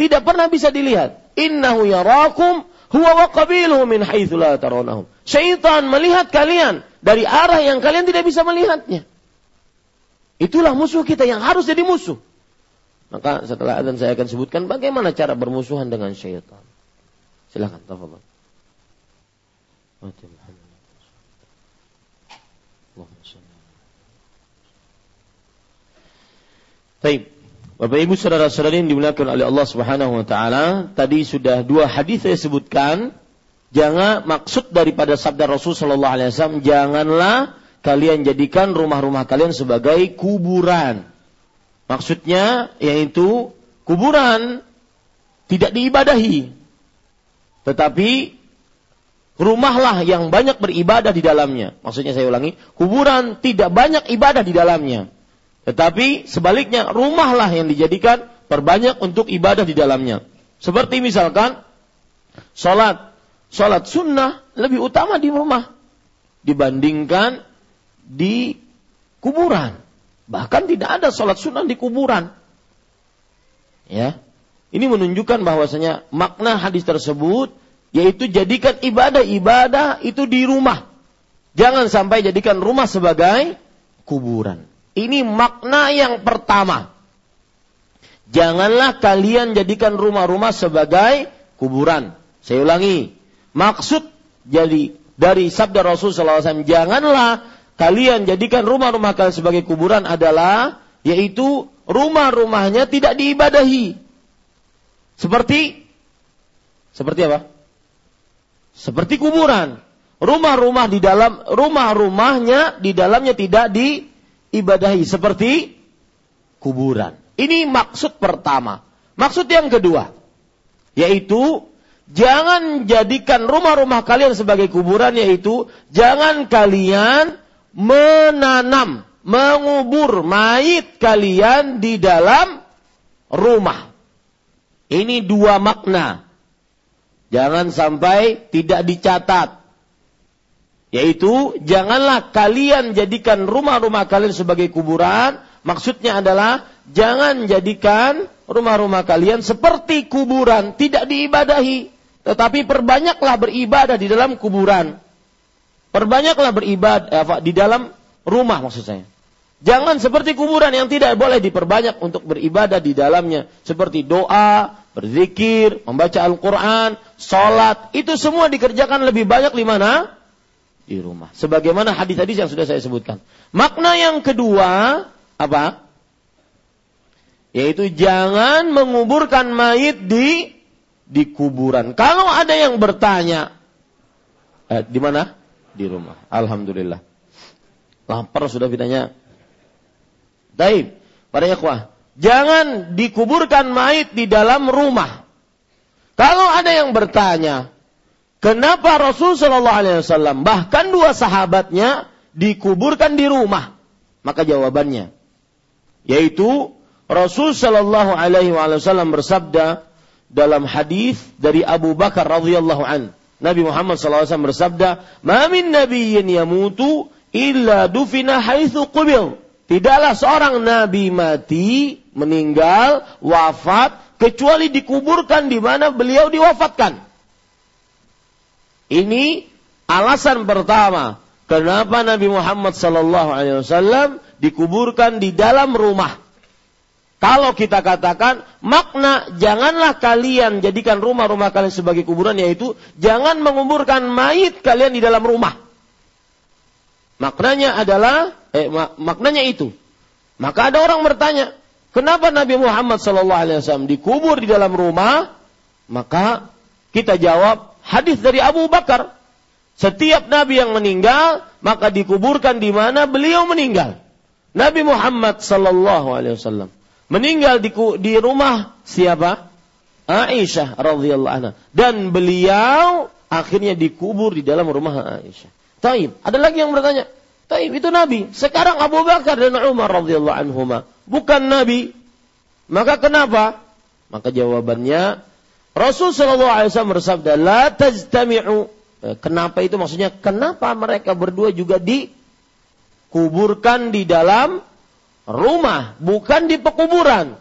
Tidak pernah bisa dilihat. Innahu yarakum huwa wa qabiluhu min haitsu la tarawnahum. Syaitan melihat kalian dari arah yang kalian tidak bisa melihatnya. Itulah musuh kita yang harus jadi musuh. Maka setelah adzan saya akan sebutkan bagaimana cara bermusuhan dengan syaitan. Silakan, tafadhol. Baik. Bapak Ibu saudara-saudari yang dimuliakan oleh Allah Subhanahu wa taala, tadi sudah dua hadis saya sebutkan. Jangan maksud daripada sabda Rasul sallallahu alaihi wasallam, janganlah kalian jadikan rumah-rumah kalian sebagai kuburan. Maksudnya yaitu kuburan tidak diibadahi. Tetapi rumahlah yang banyak beribadah di dalamnya. Maksudnya saya ulangi, kuburan tidak banyak ibadah di dalamnya. Tetapi sebaliknya rumahlah yang dijadikan perbanyak untuk ibadah di dalamnya. Seperti misalkan sholat. Sholat sunnah lebih utama di rumah dibandingkan di kuburan. Bahkan tidak ada sholat sunnah di kuburan. Ya, ini menunjukkan bahwasanya makna hadis tersebut yaitu jadikan ibadah-ibadah itu di rumah. Jangan sampai jadikan rumah sebagai kuburan. Ini makna yang pertama. Janganlah kalian jadikan rumah-rumah sebagai kuburan. Saya ulangi, maksud jadi dari sabda Rasul SAW, janganlah kalian jadikan rumah-rumah kalian sebagai kuburan adalah yaitu rumah-rumahnya tidak diibadahi. Seperti seperti apa? Seperti kuburan. Rumah-rumah di dalam rumah-rumahnya di dalamnya tidak diibadahi seperti kuburan. Ini maksud pertama. Maksud yang kedua yaitu jangan jadikan rumah-rumah kalian sebagai kuburan yaitu jangan kalian menanam, mengubur mayit kalian di dalam rumah. Ini dua makna. Jangan sampai tidak dicatat. Yaitu, janganlah kalian jadikan rumah-rumah kalian sebagai kuburan. Maksudnya adalah, jangan jadikan rumah-rumah kalian seperti kuburan. Tidak diibadahi. Tetapi perbanyaklah beribadah di dalam kuburan. Perbanyaklah beribadah di dalam rumah maksud saya. Jangan seperti kuburan yang tidak boleh diperbanyak untuk beribadah di dalamnya. Seperti doa, berzikir, membaca Al-Quran, sholat. Itu semua dikerjakan lebih banyak di mana? Di rumah. Sebagaimana hadis-hadis yang sudah saya sebutkan. Makna yang kedua, apa? Yaitu jangan menguburkan mayit di di kuburan. Kalau ada yang bertanya, eh, di mana? di rumah. Alhamdulillah. Lapar sudah bidanya. Taib. Para ikhwah. Jangan dikuburkan mayit di dalam rumah. Kalau ada yang bertanya, kenapa Rasul Shallallahu Alaihi Wasallam bahkan dua sahabatnya dikuburkan di rumah? Maka jawabannya, yaitu Rasul Shallallahu Alaihi Wasallam bersabda dalam hadis dari Abu Bakar radhiyallahu an, Nabi Muhammad SAW bersabda, "Ma min nabiyyin yamutu illa dufina haitsu qubil." Tidaklah seorang nabi mati, meninggal, wafat, kecuali dikuburkan di mana beliau diwafatkan. Ini alasan pertama kenapa Nabi Muhammad sallallahu alaihi wasallam dikuburkan di dalam rumah. Kalau kita katakan makna janganlah kalian jadikan rumah-rumah kalian sebagai kuburan yaitu jangan menguburkan mayit kalian di dalam rumah. Maknanya adalah eh, mak maknanya itu. Maka ada orang bertanya, kenapa Nabi Muhammad SAW dikubur di dalam rumah? Maka kita jawab hadis dari Abu Bakar. Setiap Nabi yang meninggal maka dikuburkan di mana beliau meninggal. Nabi Muhammad Sallallahu Alaihi Wasallam meninggal di, di rumah siapa? Aisyah radhiyallahu anha dan beliau akhirnya dikubur di dalam rumah Aisyah. Taib. Ada lagi yang bertanya, Taib itu Nabi. Sekarang Abu Bakar dan Umar radhiyallahu anhuma bukan Nabi. Maka kenapa? Maka jawabannya Rasul sallallahu alaihi wasallam bersabda, "La tajtami'u." Eh, kenapa itu maksudnya? Kenapa mereka berdua juga dikuburkan di dalam rumah, bukan di pekuburan?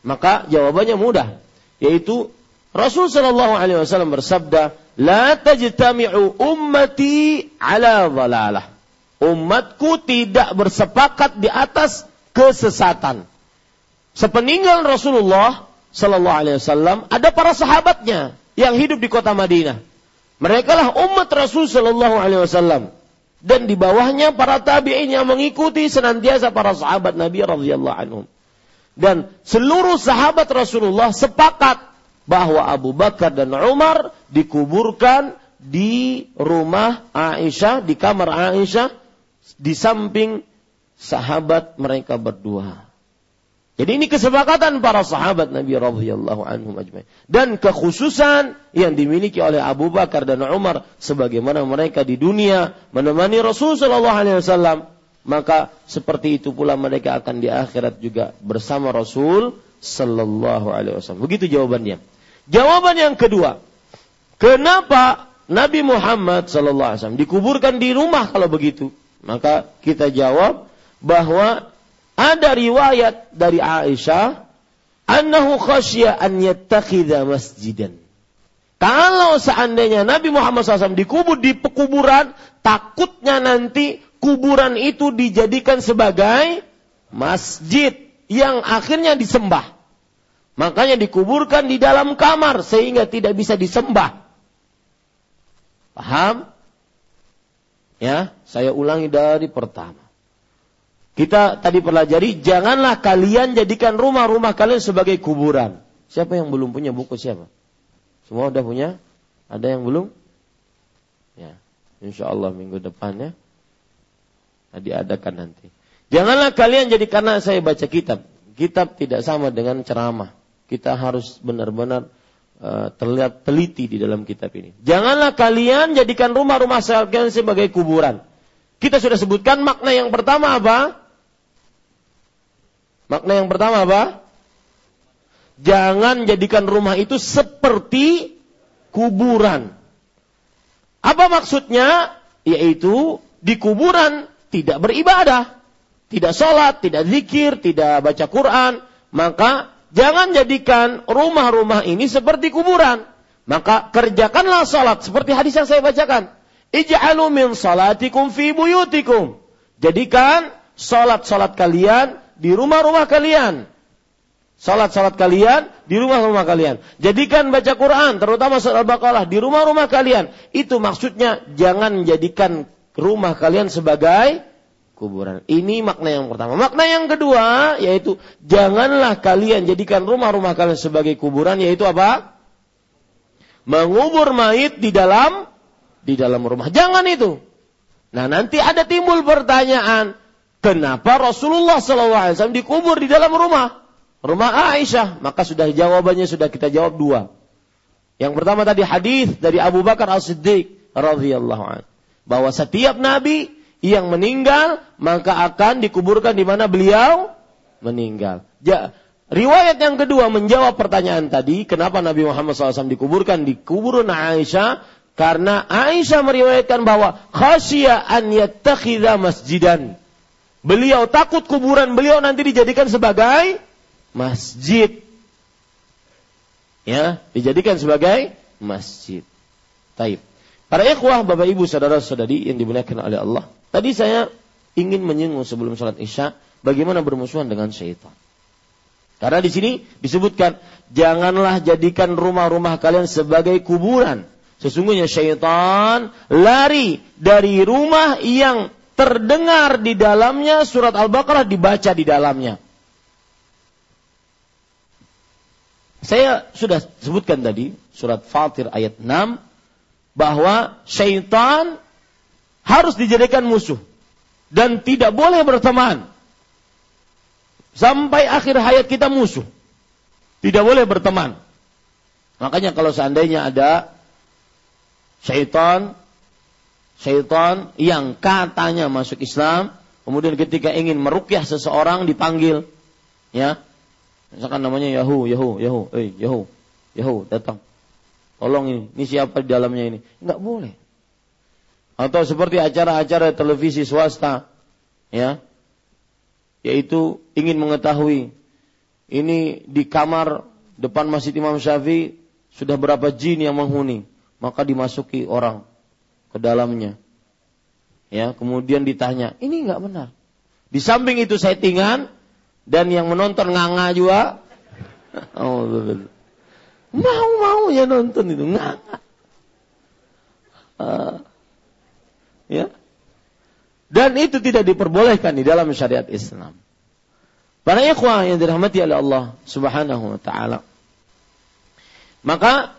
Maka jawabannya mudah, yaitu Rasul sallallahu alaihi wasallam bersabda, La tajtami'u ummati ala dhalalah. Umatku tidak bersepakat di atas kesesatan. Sepeninggal Rasulullah Sallallahu Alaihi Wasallam ada para sahabatnya yang hidup di kota Madinah. Mereka lah umat Rasul Sallallahu Alaihi Wasallam dan di bawahnya para tabi'in yang mengikuti senantiasa para sahabat Nabi radhiyallahu anhum. Dan seluruh sahabat Rasulullah sepakat bahwa Abu Bakar dan Umar dikuburkan di rumah Aisyah, di kamar Aisyah, di samping sahabat mereka berdua. Jadi ini kesepakatan para sahabat Nabi radhiyallahu anhum ajmain dan kekhususan yang dimiliki oleh Abu Bakar dan Umar sebagaimana mereka di dunia menemani Rasul sallallahu alaihi wasallam maka seperti itu pula mereka akan di akhirat juga bersama Rasul sallallahu alaihi wasallam. Begitu jawabannya. Jawaban yang kedua, kenapa Nabi Muhammad sallallahu alaihi wasallam dikuburkan di rumah kalau begitu? Maka kita jawab bahwa ada riwayat dari Aisyah annahu khasya an yattakhidha masjidan. Kalau seandainya Nabi Muhammad SAW dikubur di pekuburan, takutnya nanti kuburan itu dijadikan sebagai masjid yang akhirnya disembah. Makanya dikuburkan di dalam kamar sehingga tidak bisa disembah. Paham? Ya, saya ulangi dari pertama. Kita tadi pelajari, janganlah kalian jadikan rumah-rumah kalian sebagai kuburan. Siapa yang belum punya buku siapa? Semua udah punya? Ada yang belum? Ya, insya Allah minggu depan ya. Nah, diadakan nanti. Janganlah kalian jadi karena saya baca kitab. Kitab tidak sama dengan ceramah kita harus benar-benar uh, terlihat teliti di dalam kitab ini. Janganlah kalian jadikan rumah-rumah kalian sebagai kuburan. Kita sudah sebutkan makna yang pertama apa? Makna yang pertama apa? Jangan jadikan rumah itu seperti kuburan. Apa maksudnya? Yaitu di kuburan tidak beribadah, tidak sholat, tidak zikir, tidak baca Quran, maka Jangan jadikan rumah-rumah ini seperti kuburan. Maka kerjakanlah salat seperti hadis yang saya bacakan. Ij'alu min salatikum fi buyutikum. Jadikan salat-salat kalian di rumah-rumah kalian. Salat-salat kalian di rumah-rumah kalian. Jadikan baca Quran, terutama surat Al-Baqarah di rumah-rumah kalian. Itu maksudnya jangan menjadikan rumah kalian sebagai kuburan. Ini makna yang pertama. Makna yang kedua yaitu janganlah kalian jadikan rumah-rumah kalian sebagai kuburan yaitu apa? Mengubur mayit di dalam di dalam rumah. Jangan itu. Nah, nanti ada timbul pertanyaan, kenapa Rasulullah SAW dikubur di dalam rumah? Rumah Aisyah. Maka sudah jawabannya sudah kita jawab dua. Yang pertama tadi hadis dari Abu Bakar As-Siddiq radhiyallahu anhu bahwa setiap nabi yang meninggal maka akan dikuburkan di mana beliau meninggal. Ja, riwayat yang kedua menjawab pertanyaan tadi, kenapa Nabi Muhammad SAW dikuburkan di kuburan Aisyah? Karena Aisyah meriwayatkan bahwa khasya an yattakhidha masjidan. Beliau takut kuburan beliau nanti dijadikan sebagai masjid. Ya, dijadikan sebagai masjid. Taib. Para ikhwah, Bapak Ibu, saudara-saudari yang dimuliakan oleh Allah. Tadi saya ingin menyinggung sebelum sholat Isya bagaimana bermusuhan dengan syaitan. Karena di sini disebutkan janganlah jadikan rumah-rumah kalian sebagai kuburan. Sesungguhnya syaitan lari dari rumah yang terdengar di dalamnya surat Al-Baqarah dibaca di dalamnya. Saya sudah sebutkan tadi surat Fatir ayat 6 bahwa syaitan harus dijadikan musuh dan tidak boleh berteman Sampai akhir hayat kita musuh. Tidak boleh berteman. Makanya kalau seandainya ada syaitan, syaitan yang katanya masuk Islam, kemudian ketika ingin merukyah seseorang dipanggil, ya, misalkan namanya Yahu, Yahu, Yahu, eh Yahu, Yahu datang, tolong ini, ini siapa di dalamnya ini? Enggak boleh. Atau seperti acara-acara televisi swasta, ya, yaitu ingin mengetahui ini di kamar depan Masjid Imam Syafi'i sudah berapa jin yang menghuni, maka dimasuki orang ke dalamnya. Ya, kemudian ditanya, ini enggak benar. Di samping itu settingan dan yang menonton nganga juga. Oh, mau mau ya nonton itu nganga. Uh, ya, dan itu tidak diperbolehkan di dalam syariat Islam. Para ikhwah yang dirahmati oleh Allah Subhanahu wa taala. Maka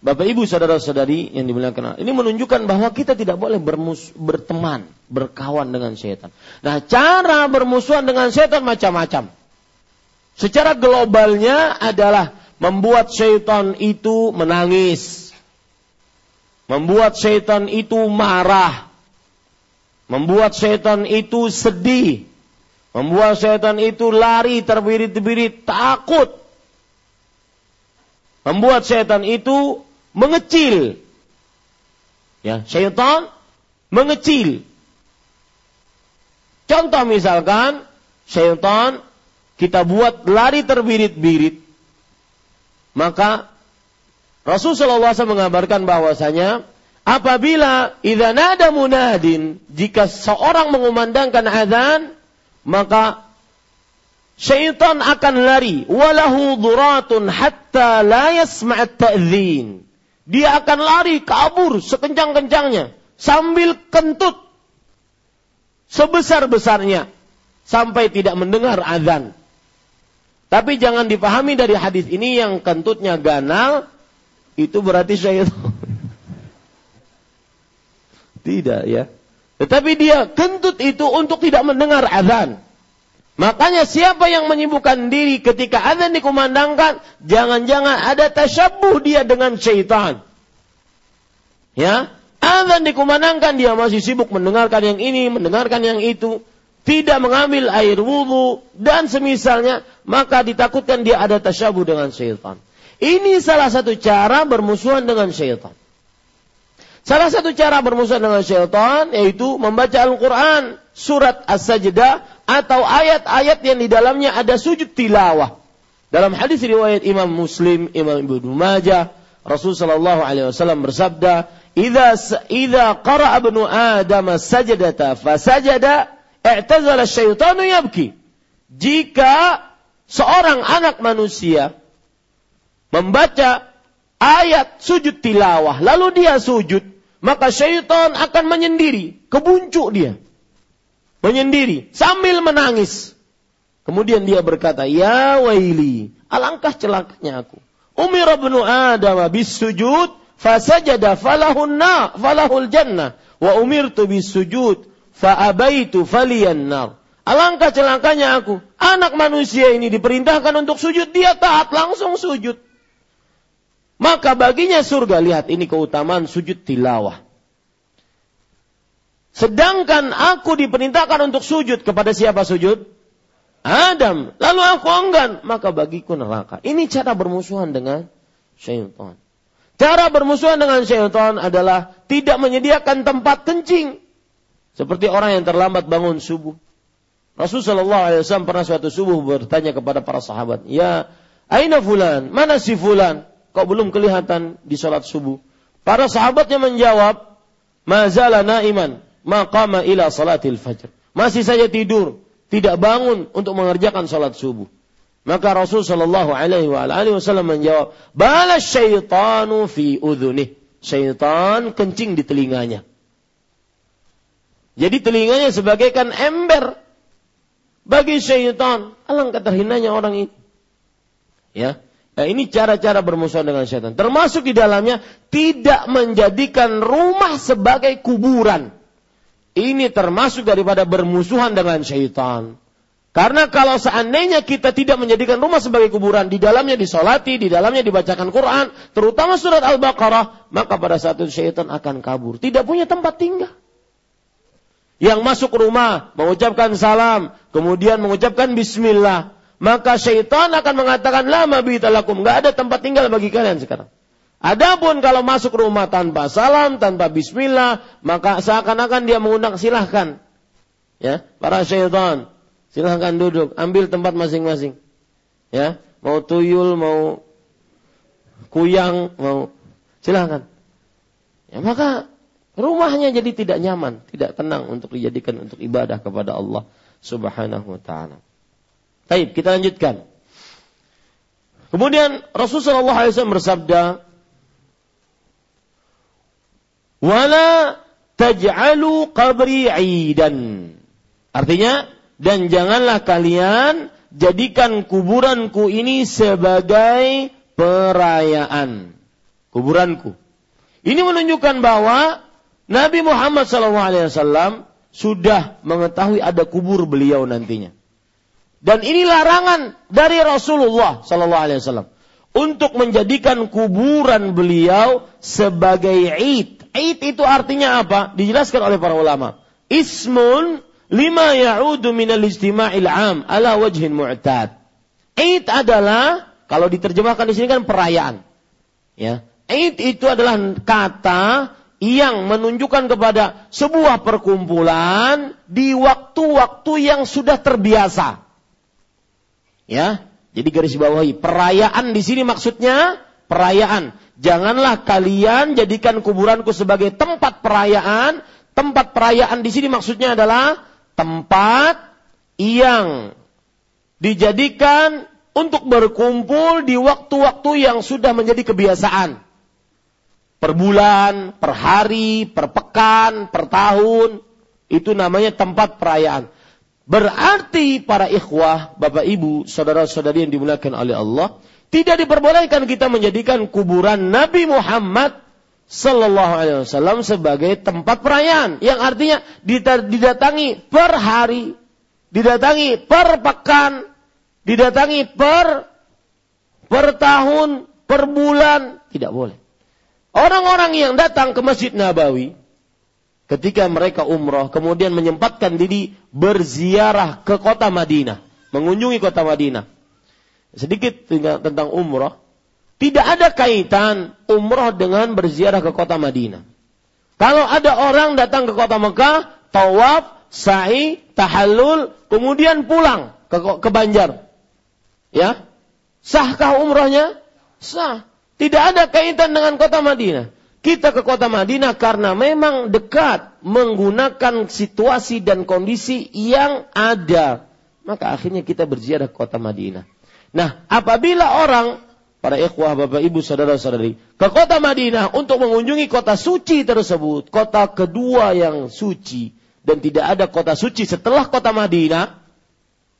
Bapak Ibu saudara-saudari yang dimuliakan Allah, ini menunjukkan bahwa kita tidak boleh bermus berteman, berkawan dengan setan. Nah, cara bermusuhan dengan setan macam-macam. Secara globalnya adalah membuat setan itu menangis. Membuat setan itu marah membuat setan itu sedih, membuat setan itu lari terbirit-birit takut, membuat setan itu mengecil. Ya, setan mengecil. Contoh misalkan, setan kita buat lari terbirit-birit, maka Rasulullah SAW mengabarkan bahwasanya Apabila idza nada munadin, jika seorang mengumandangkan azan, maka syaitan akan lari walahu duratun hatta la yasma' ta'dzin. Dia akan lari kabur sekencang-kencangnya sambil kentut sebesar-besarnya sampai tidak mendengar azan. Tapi jangan dipahami dari hadis ini yang kentutnya ganal itu berarti syaitan. Tidak ya. Tetapi dia kentut itu untuk tidak mendengar azan. Makanya siapa yang menyibukkan diri ketika azan dikumandangkan, jangan-jangan ada tasyabuh dia dengan syaitan. Ya, azan dikumandangkan dia masih sibuk mendengarkan yang ini, mendengarkan yang itu, tidak mengambil air wudhu dan semisalnya, maka ditakutkan dia ada tasyabuh dengan syaitan. Ini salah satu cara bermusuhan dengan syaitan. Salah satu cara bermusuhan dengan syaitan yaitu membaca Al-Quran, surat As-Sajdah, atau ayat-ayat yang di dalamnya ada sujud tilawah. Dalam hadis riwayat Imam Muslim, Imam Ibnu Majah, Rasul sallallahu alaihi wasallam bersabda, "Idza idza qara'a ibnu Adam sajdata fasajada, i'tazala syaitanu yabki." Jika seorang anak manusia membaca ayat sujud tilawah, lalu dia sujud, maka syaitan akan menyendiri, kebuncuk dia. Menyendiri sambil menangis. Kemudian dia berkata, "Ya waili, alangkah celakanya aku. Umir ibnu Adam bis sujud fasajada falahun na falahul jannah wa umirtu bis sujud fa abaitu faliyan nar." Alangkah celakanya aku. Anak manusia ini diperintahkan untuk sujud, dia taat langsung sujud. Maka baginya surga, lihat ini keutamaan sujud tilawah. Sedangkan aku diperintahkan untuk sujud kepada siapa sujud? Adam. Lalu aku enggan, maka bagiku neraka. Ini cara bermusuhan dengan syaitan. Cara bermusuhan dengan syaitan adalah tidak menyediakan tempat kencing. Seperti orang yang terlambat bangun subuh. Rasulullah SAW pernah suatu subuh bertanya kepada para sahabat, Ya, aina fulan? Mana si fulan? Kok belum kelihatan di sholat subuh? Para sahabatnya menjawab, Mazala naiman, maqama ila salatil fajr. Masih saja tidur, tidak bangun untuk mengerjakan sholat subuh. Maka Rasul Shallallahu Alaihi Wasallam menjawab, balas syaitanu fi udhunih. Syaitan kencing di telinganya. Jadi telinganya sebagaikan ember bagi syaitan. Alangkah terhinanya orang ini. Ya. Nah, ini cara-cara bermusuhan dengan syaitan. Termasuk di dalamnya tidak menjadikan rumah sebagai kuburan. Ini termasuk daripada bermusuhan dengan syaitan. Karena kalau seandainya kita tidak menjadikan rumah sebagai kuburan, di dalamnya disolati, di dalamnya dibacakan Quran, terutama surat Al-Baqarah, maka pada saat itu syaitan akan kabur. Tidak punya tempat tinggal yang masuk rumah mengucapkan salam, kemudian mengucapkan bismillah, maka syaitan akan mengatakan lama bitalakum, nggak ada tempat tinggal bagi kalian sekarang. Adapun kalau masuk rumah tanpa salam, tanpa bismillah, maka seakan-akan dia mengundang silahkan. Ya, para syaitan, silahkan duduk, ambil tempat masing-masing. Ya, mau tuyul, mau kuyang, mau silahkan. Ya, maka Rumahnya jadi tidak nyaman, tidak tenang untuk dijadikan untuk ibadah kepada Allah Subhanahu wa taala. Baik, kita lanjutkan. Kemudian Rasulullah SAW bersabda, "Wala taj'alu qabri 'idan." Artinya, dan janganlah kalian jadikan kuburanku ini sebagai perayaan. Kuburanku. Ini menunjukkan bahwa Nabi Muhammad SAW sudah mengetahui ada kubur beliau nantinya. Dan ini larangan dari Rasulullah SAW untuk menjadikan kuburan beliau sebagai id. Id itu artinya apa? Dijelaskan oleh para ulama. Ismun lima ya'udu minal istima'il am ala wajhin mu'tad. Id adalah kalau diterjemahkan di sini kan perayaan. Ya. Id itu adalah kata yang menunjukkan kepada sebuah perkumpulan di waktu-waktu yang sudah terbiasa. Ya, jadi garis bawahi perayaan di sini maksudnya perayaan. Janganlah kalian jadikan kuburanku sebagai tempat perayaan. Tempat perayaan di sini maksudnya adalah tempat yang dijadikan untuk berkumpul di waktu-waktu yang sudah menjadi kebiasaan per bulan, per hari, per pekan, per tahun. Itu namanya tempat perayaan. Berarti para ikhwah, bapak ibu, saudara-saudari yang dimuliakan oleh Allah, tidak diperbolehkan kita menjadikan kuburan Nabi Muhammad Sallallahu Alaihi Wasallam sebagai tempat perayaan, yang artinya didatangi per hari, didatangi per pekan, didatangi per per tahun, per bulan, tidak boleh. Orang-orang yang datang ke Masjid Nabawi ketika mereka umroh kemudian menyempatkan diri berziarah ke kota Madinah, mengunjungi kota Madinah. Sedikit tentang umroh, tidak ada kaitan umroh dengan berziarah ke kota Madinah. Kalau ada orang datang ke kota Mekah, tawaf, sa'i, tahallul, kemudian pulang ke, ke Banjar. Ya, sahkah umrohnya? Sah. Tidak ada kaitan dengan kota Madinah. Kita ke kota Madinah karena memang dekat menggunakan situasi dan kondisi yang ada. Maka akhirnya kita berziarah ke kota Madinah. Nah, apabila orang para ikhwah, bapak, ibu, saudara-saudari ke kota Madinah untuk mengunjungi kota suci tersebut, kota kedua yang suci dan tidak ada kota suci setelah kota Madinah,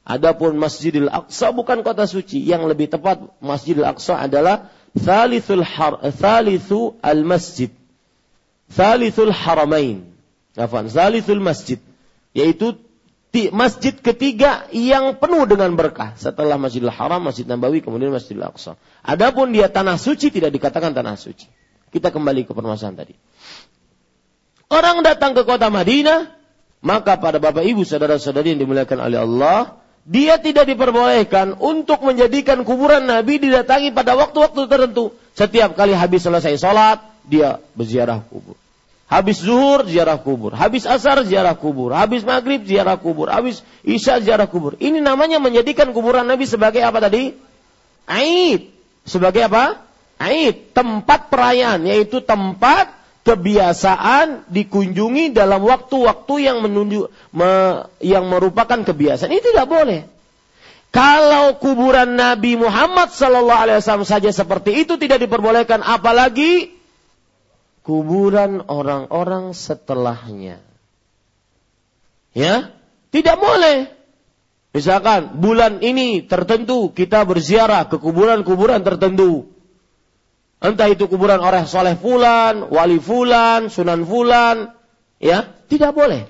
Adapun Masjidil Aqsa bukan kota suci, yang lebih tepat Masjidil Aqsa adalah Thalithul har, thalithu al-masjid. Thalithul haramain. Afan, thalithul masjid. Yaitu masjid ketiga yang penuh dengan berkah. Setelah Masjidil Haram, Masjid Nabawi, kemudian Masjidil Aqsa. Adapun dia tanah suci tidak dikatakan tanah suci. Kita kembali ke permasalahan tadi. Orang datang ke kota Madinah, maka pada bapak ibu saudara-saudari yang dimuliakan oleh Allah, dia tidak diperbolehkan untuk menjadikan kuburan Nabi didatangi pada waktu-waktu tertentu. Setiap kali habis selesai sholat, dia berziarah kubur. Habis zuhur ziarah kubur, habis asar ziarah kubur, habis maghrib ziarah kubur, habis isya ziarah kubur. Ini namanya menjadikan kuburan Nabi sebagai apa tadi? Aid. Sebagai apa? Aid. Tempat perayaan, yaitu tempat kebiasaan dikunjungi dalam waktu-waktu yang menunjuk me, yang merupakan kebiasaan. Ini tidak boleh. Kalau kuburan Nabi Muhammad Sallallahu Alaihi Wasallam saja seperti itu tidak diperbolehkan, apalagi kuburan orang-orang setelahnya. Ya, tidak boleh. Misalkan bulan ini tertentu kita berziarah ke kuburan-kuburan tertentu. Entah itu kuburan orang soleh fulan, wali fulan, sunan fulan. Ya, tidak boleh.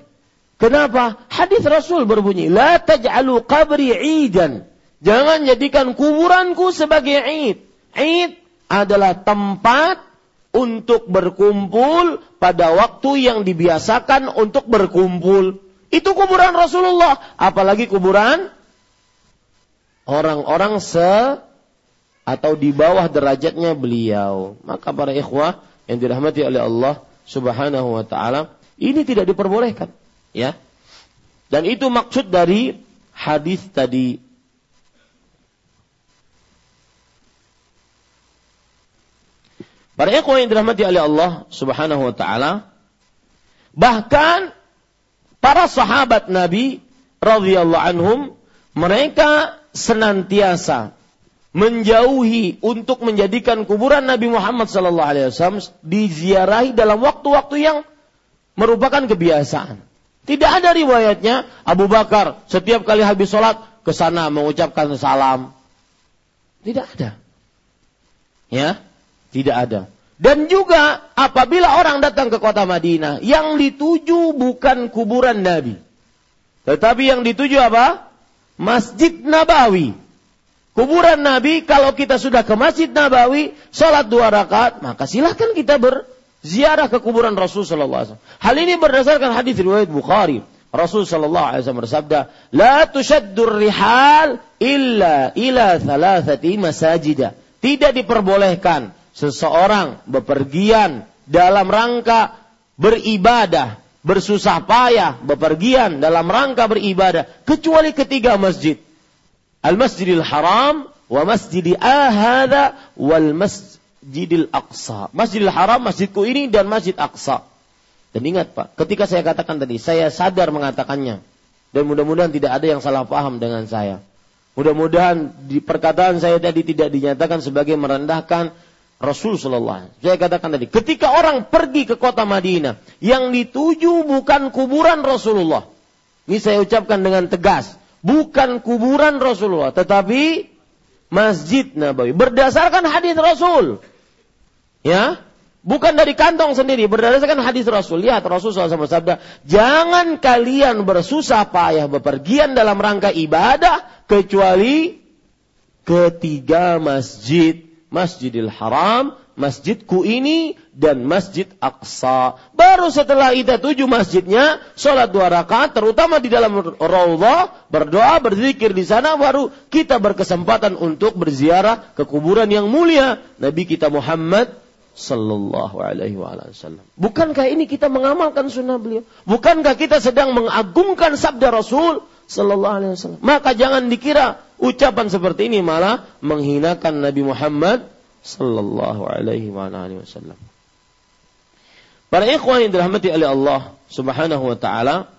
Kenapa? Hadis Rasul berbunyi, La taj'alu qabri idan. Jangan jadikan kuburanku sebagai id. Id adalah tempat untuk berkumpul pada waktu yang dibiasakan untuk berkumpul. Itu kuburan Rasulullah, apalagi kuburan orang-orang se atau di bawah derajatnya beliau. Maka para ikhwah yang dirahmati oleh Allah Subhanahu wa taala, ini tidak diperbolehkan, ya. Dan itu maksud dari hadis tadi Para ikhwan yang dirahmati oleh Allah Subhanahu wa taala, bahkan para sahabat Nabi radhiyallahu anhum mereka senantiasa menjauhi untuk menjadikan kuburan Nabi Muhammad sallallahu alaihi wasallam diziarahi dalam waktu-waktu yang merupakan kebiasaan. Tidak ada riwayatnya Abu Bakar setiap kali habis sholat ke sana mengucapkan salam. Tidak ada. Ya, tidak ada. Dan juga apabila orang datang ke kota Madinah, yang dituju bukan kuburan Nabi. Tetapi yang dituju apa? Masjid Nabawi. Kuburan Nabi, kalau kita sudah ke Masjid Nabawi, sholat dua rakaat, maka silahkan kita berziarah ke kuburan Rasul Sallallahu Alaihi Hal ini berdasarkan hadis riwayat Bukhari. Rasul Sallallahu Alaihi Wasallam bersabda, "La tushaddur rihal illa ila thalathati masajidah." Tidak diperbolehkan seseorang bepergian dalam rangka beribadah, bersusah payah, bepergian dalam rangka beribadah, kecuali ketiga masjid. Al-Masjidil Haram, wa Masjidi Ahada, wal Masjidil Aqsa. Masjidil Haram, masjidku ini, dan Masjid Aqsa. Dan ingat Pak, ketika saya katakan tadi, saya sadar mengatakannya. Dan mudah-mudahan tidak ada yang salah paham dengan saya. Mudah-mudahan di perkataan saya tadi tidak dinyatakan sebagai merendahkan Rasul Sallallahu Saya katakan tadi, ketika orang pergi ke kota Madinah, yang dituju bukan kuburan Rasulullah. Ini saya ucapkan dengan tegas, bukan kuburan Rasulullah, tetapi Masjid Nabawi. Berdasarkan hadis Rasul. Ya, bukan dari kantong sendiri, berdasarkan hadis Rasul. Lihat Rasul SAW bersabda, jangan kalian bersusah payah bepergian dalam rangka ibadah kecuali ketiga masjid Masjidil Haram, masjidku ini dan Masjid Aqsa. Baru setelah itu tujuh masjidnya, sholat dua rakaat, terutama di dalam raudhah, berdoa, berzikir di sana, baru kita berkesempatan untuk berziarah ke kuburan yang mulia Nabi kita Muhammad Sallallahu alaihi wasallam. Bukankah ini kita mengamalkan sunnah beliau? Bukankah kita sedang mengagungkan sabda Rasul Sallallahu alaihi wasallam? Maka jangan dikira ucapan seperti ini malah menghinakan Nabi Muhammad Sallallahu alaihi wasallam. Para ikhwan yang dirahmati oleh Allah Subhanahu wa taala,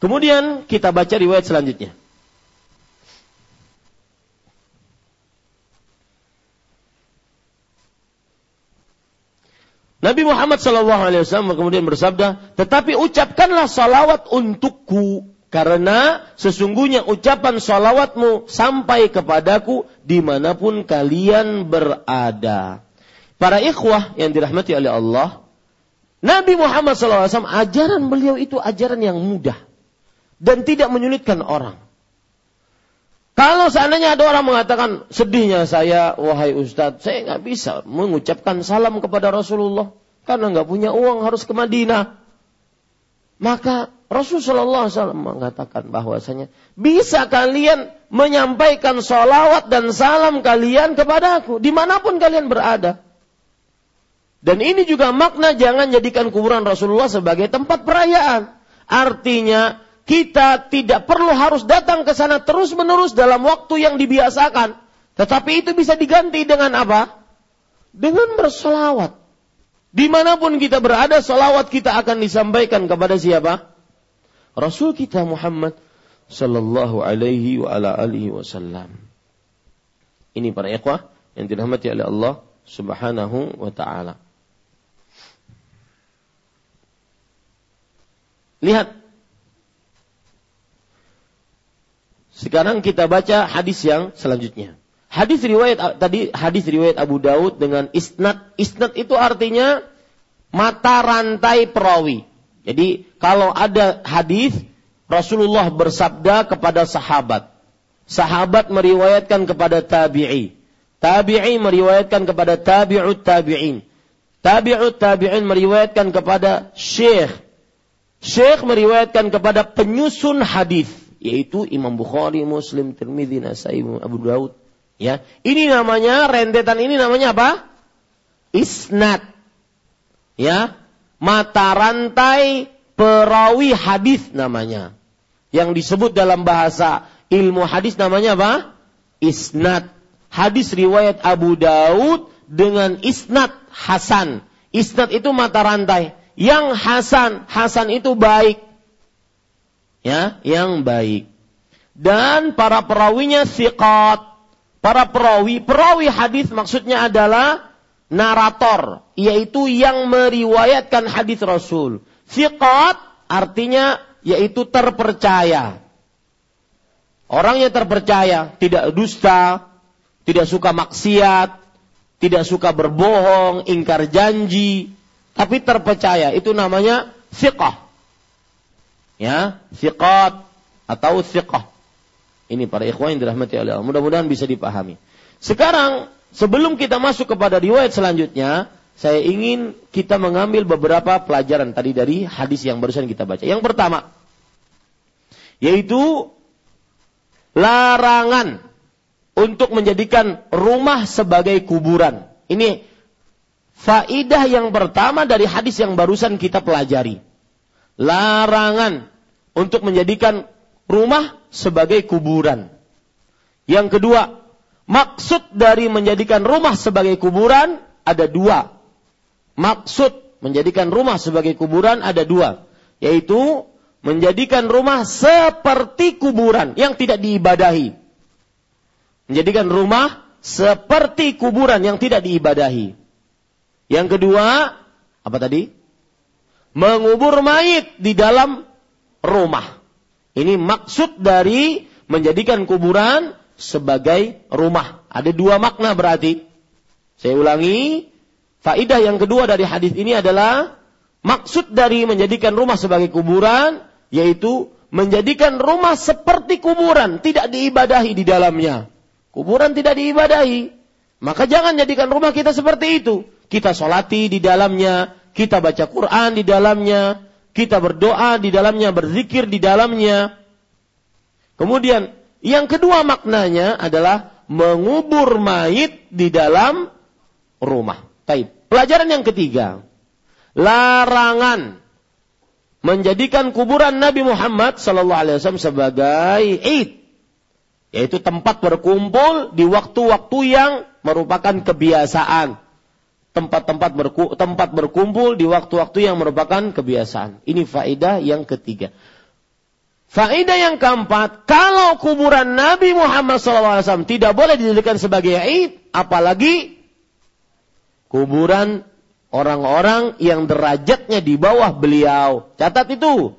Kemudian kita baca riwayat selanjutnya. Nabi Muhammad Wasallam kemudian bersabda, tetapi ucapkanlah salawat untukku karena sesungguhnya ucapan salawatmu sampai kepadaku di mana pun kalian berada. Para ikhwah yang dirahmati oleh Allah, Nabi Muhammad SAW ajaran beliau itu ajaran yang mudah dan tidak menyulitkan orang. Kalau seandainya ada orang mengatakan sedihnya saya, wahai Ustadz, saya nggak bisa mengucapkan salam kepada Rasulullah karena nggak punya uang harus ke Madinah. Maka Rasulullah SAW mengatakan bahwasanya bisa kalian menyampaikan sholawat dan salam kalian kepada aku di mana pun kalian berada. Dan ini juga makna jangan jadikan kuburan Rasulullah sebagai tempat perayaan. Artinya kita tidak perlu harus datang ke sana terus menerus dalam waktu yang dibiasakan. Tetapi itu bisa diganti dengan apa? Dengan bersolawat. Di mana pun kita berada, solawat kita akan disampaikan kepada siapa? Rasul kita Muhammad sallallahu alaihi wa ala alihi wasallam. Ini para ikhwah yang dirahmati oleh Allah Subhanahu wa taala. Lihat. Sekarang kita baca hadis yang selanjutnya. Hadis riwayat tadi hadis riwayat Abu Daud dengan isnad. Isnad itu artinya mata rantai perawi. Jadi kalau ada hadis Rasulullah bersabda kepada sahabat. Sahabat meriwayatkan kepada tabi'i. Tabi'i meriwayatkan kepada tabi'ut tabi'in. Tabi'ut tabi'in meriwayatkan kepada syekh. Syekh meriwayatkan kepada penyusun hadis yaitu Imam Bukhari, Muslim, Tirmidzi, Nasai, Abu Daud. Ya, ini namanya rentetan ini namanya apa? Isnad. Ya, mata rantai perawi hadis namanya. Yang disebut dalam bahasa ilmu hadis namanya apa? Isnad. Hadis riwayat Abu Daud dengan isnad Hasan. Isnad itu mata rantai. Yang Hasan, Hasan itu baik. Ya, yang baik. Dan para perawinya siqat. Para perawi, perawi hadis maksudnya adalah narator, yaitu yang meriwayatkan hadis Rasul. Siqat artinya yaitu terpercaya. Orang yang terpercaya, tidak dusta, tidak suka maksiat, tidak suka berbohong, ingkar janji, tapi terpercaya. Itu namanya siqah. Ya, siqat atau siqah. Ini para ikhwan yang dirahmati oleh Allah. Mudah-mudahan bisa dipahami. Sekarang Sebelum kita masuk kepada riwayat selanjutnya, saya ingin kita mengambil beberapa pelajaran tadi dari hadis yang barusan kita baca. Yang pertama, yaitu larangan untuk menjadikan rumah sebagai kuburan. Ini faidah yang pertama dari hadis yang barusan kita pelajari. Larangan untuk menjadikan rumah sebagai kuburan. Yang kedua, Maksud dari menjadikan rumah sebagai kuburan ada dua. Maksud menjadikan rumah sebagai kuburan ada dua. Yaitu menjadikan rumah seperti kuburan yang tidak diibadahi. Menjadikan rumah seperti kuburan yang tidak diibadahi. Yang kedua, apa tadi? Mengubur mayit di dalam rumah. Ini maksud dari menjadikan kuburan sebagai rumah. Ada dua makna berarti. Saya ulangi, faidah yang kedua dari hadis ini adalah maksud dari menjadikan rumah sebagai kuburan yaitu menjadikan rumah seperti kuburan, tidak diibadahi di dalamnya. Kuburan tidak diibadahi. Maka jangan jadikan rumah kita seperti itu. Kita solati di dalamnya, kita baca Quran di dalamnya, kita berdoa di dalamnya, berzikir di dalamnya. Kemudian yang kedua maknanya adalah mengubur mayit di dalam rumah. Taib. Pelajaran yang ketiga, larangan menjadikan kuburan Nabi Muhammad Sallallahu Alaihi Wasallam sebagai id, yaitu tempat berkumpul di waktu-waktu yang merupakan kebiasaan. Tempat-tempat berku, tempat berkumpul di waktu-waktu yang merupakan kebiasaan. Ini faedah yang ketiga. Faedah yang keempat, kalau kuburan Nabi Muhammad SAW tidak boleh dijadikan sebagai id, apalagi kuburan orang-orang yang derajatnya di bawah beliau. Catat itu.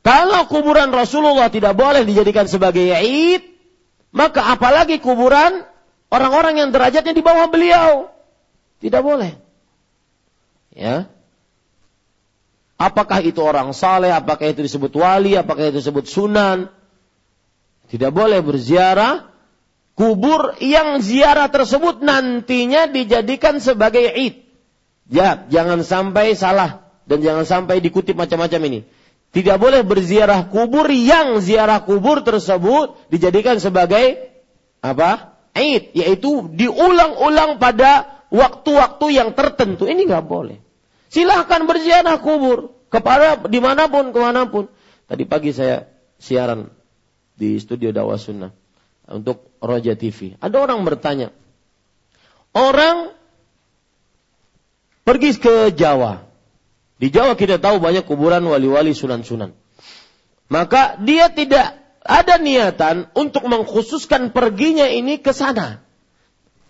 Kalau kuburan Rasulullah tidak boleh dijadikan sebagai id, maka apalagi kuburan orang-orang yang derajatnya di bawah beliau. Tidak boleh. Ya. Apakah itu orang saleh, apakah itu disebut wali, apakah itu disebut sunan. Tidak boleh berziarah kubur yang ziarah tersebut nantinya dijadikan sebagai id. Ya, jangan sampai salah dan jangan sampai dikutip macam-macam ini. Tidak boleh berziarah kubur yang ziarah kubur tersebut dijadikan sebagai apa? Aid, yaitu diulang-ulang pada waktu-waktu yang tertentu. Ini nggak boleh. Silahkan berziarah kubur kepada di mana pun, ke mana pun. Tadi pagi saya siaran di studio dakwah sunnah untuk Roja TV. Ada orang bertanya, orang pergi ke Jawa, di Jawa kita tahu banyak kuburan wali-wali sunan-sunan. Maka dia tidak ada niatan untuk mengkhususkan perginya ini ke sana.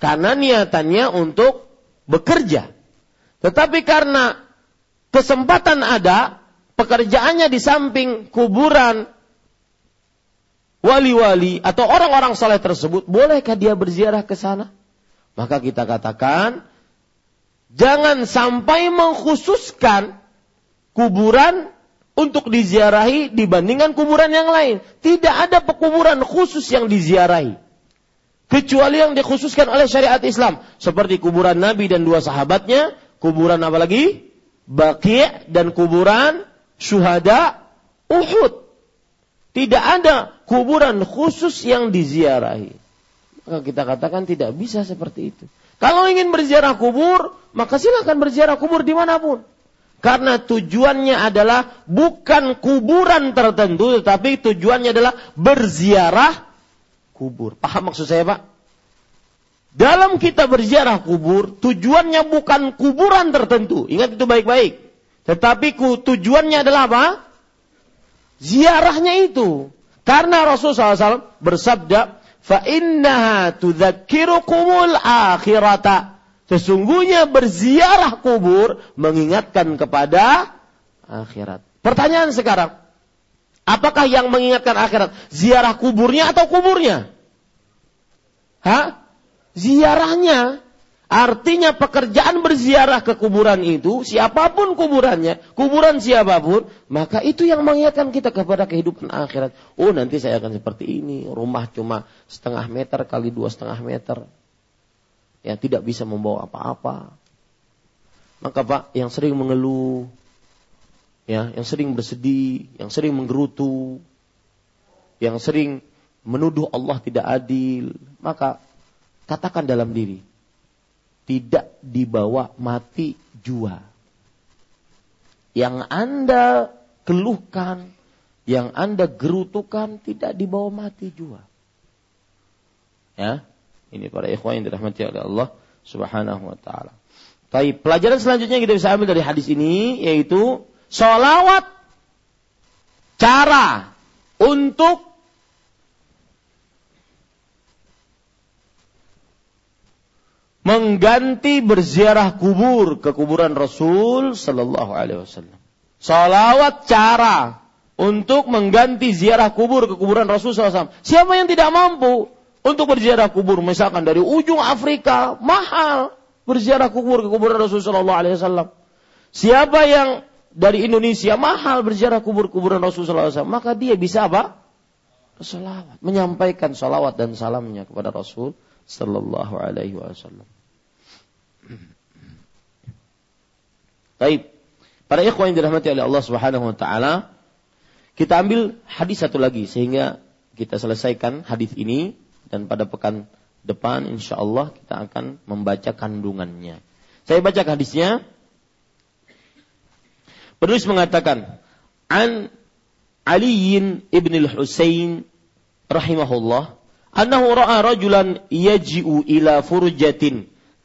Karena niatannya untuk bekerja. Tetapi karena kesempatan ada, pekerjaannya di samping kuburan wali-wali atau orang-orang soleh tersebut, bolehkah dia berziarah ke sana? Maka kita katakan, jangan sampai mengkhususkan kuburan untuk diziarahi dibandingkan kuburan yang lain. Tidak ada pekuburan khusus yang diziarahi. Kecuali yang dikhususkan oleh syariat Islam. Seperti kuburan Nabi dan dua sahabatnya. Kuburan apa lagi? Baqi' dan kuburan syuhada Uhud. Tidak ada kuburan khusus yang diziarahi. Maka kita katakan tidak bisa seperti itu. Kalau ingin berziarah kubur, maka silakan berziarah kubur di mana pun. Karena tujuannya adalah bukan kuburan tertentu, tetapi tujuannya adalah berziarah kubur. Paham maksud saya Pak? Dalam kita berziarah kubur, tujuannya bukan kuburan tertentu. Ingat itu baik-baik. Tetapi tujuannya adalah apa? Ziarahnya itu. Karena Rasulullah SAW bersabda, فَإِنَّهَا تُذَكِّرُكُمُ الْآخِرَةَ Sesungguhnya berziarah kubur mengingatkan kepada akhirat. Pertanyaan sekarang, apakah yang mengingatkan akhirat? Ziarah kuburnya atau kuburnya? Hah? Ziarahnya. Artinya pekerjaan berziarah ke kuburan itu, siapa pun kuburannya, kuburan siapa pun, maka itu yang mengingatkan kita kepada kehidupan akhirat. Oh nanti saya akan seperti ini, rumah cuma setengah meter kali dua setengah meter yang tidak bisa membawa apa-apa. Maka Pak, yang sering mengeluh, ya, yang sering bersedih, yang sering menggerutu, yang sering menuduh Allah tidak adil, maka katakan dalam diri, tidak dibawa mati jua. Yang Anda keluhkan, yang Anda gerutukan tidak dibawa mati jua. Ya, ini para ikhwan yang dirahmati oleh Allah Subhanahu wa taala. Baik, pelajaran selanjutnya yang kita bisa ambil dari hadis ini yaitu sholawat cara untuk mengganti berziarah kubur ke kuburan Rasul Sallallahu Alaihi Wasallam. Salawat cara untuk mengganti ziarah kubur ke kuburan Rasul SAW. Siapa yang tidak mampu? untuk berziarah kubur misalkan dari ujung Afrika mahal berziarah kubur ke kuburan Rasulullah SAW. Siapa yang dari Indonesia mahal berziarah kubur kuburan Rasulullah SAW, maka dia bisa apa? Salawat, menyampaikan salawat dan salamnya kepada Rasul Sallallahu Alaihi Wasallam. Baik, para ikhwan yang dirahmati oleh Allah Subhanahu Wa Taala, kita ambil hadis satu lagi sehingga kita selesaikan hadis ini dan pada pekan depan insya Allah kita akan membaca kandungannya. Saya baca hadisnya. Penulis mengatakan, An Aliin ibn al-Husain rahimahullah, أنه رأى رجلا يجيء إلى فرجة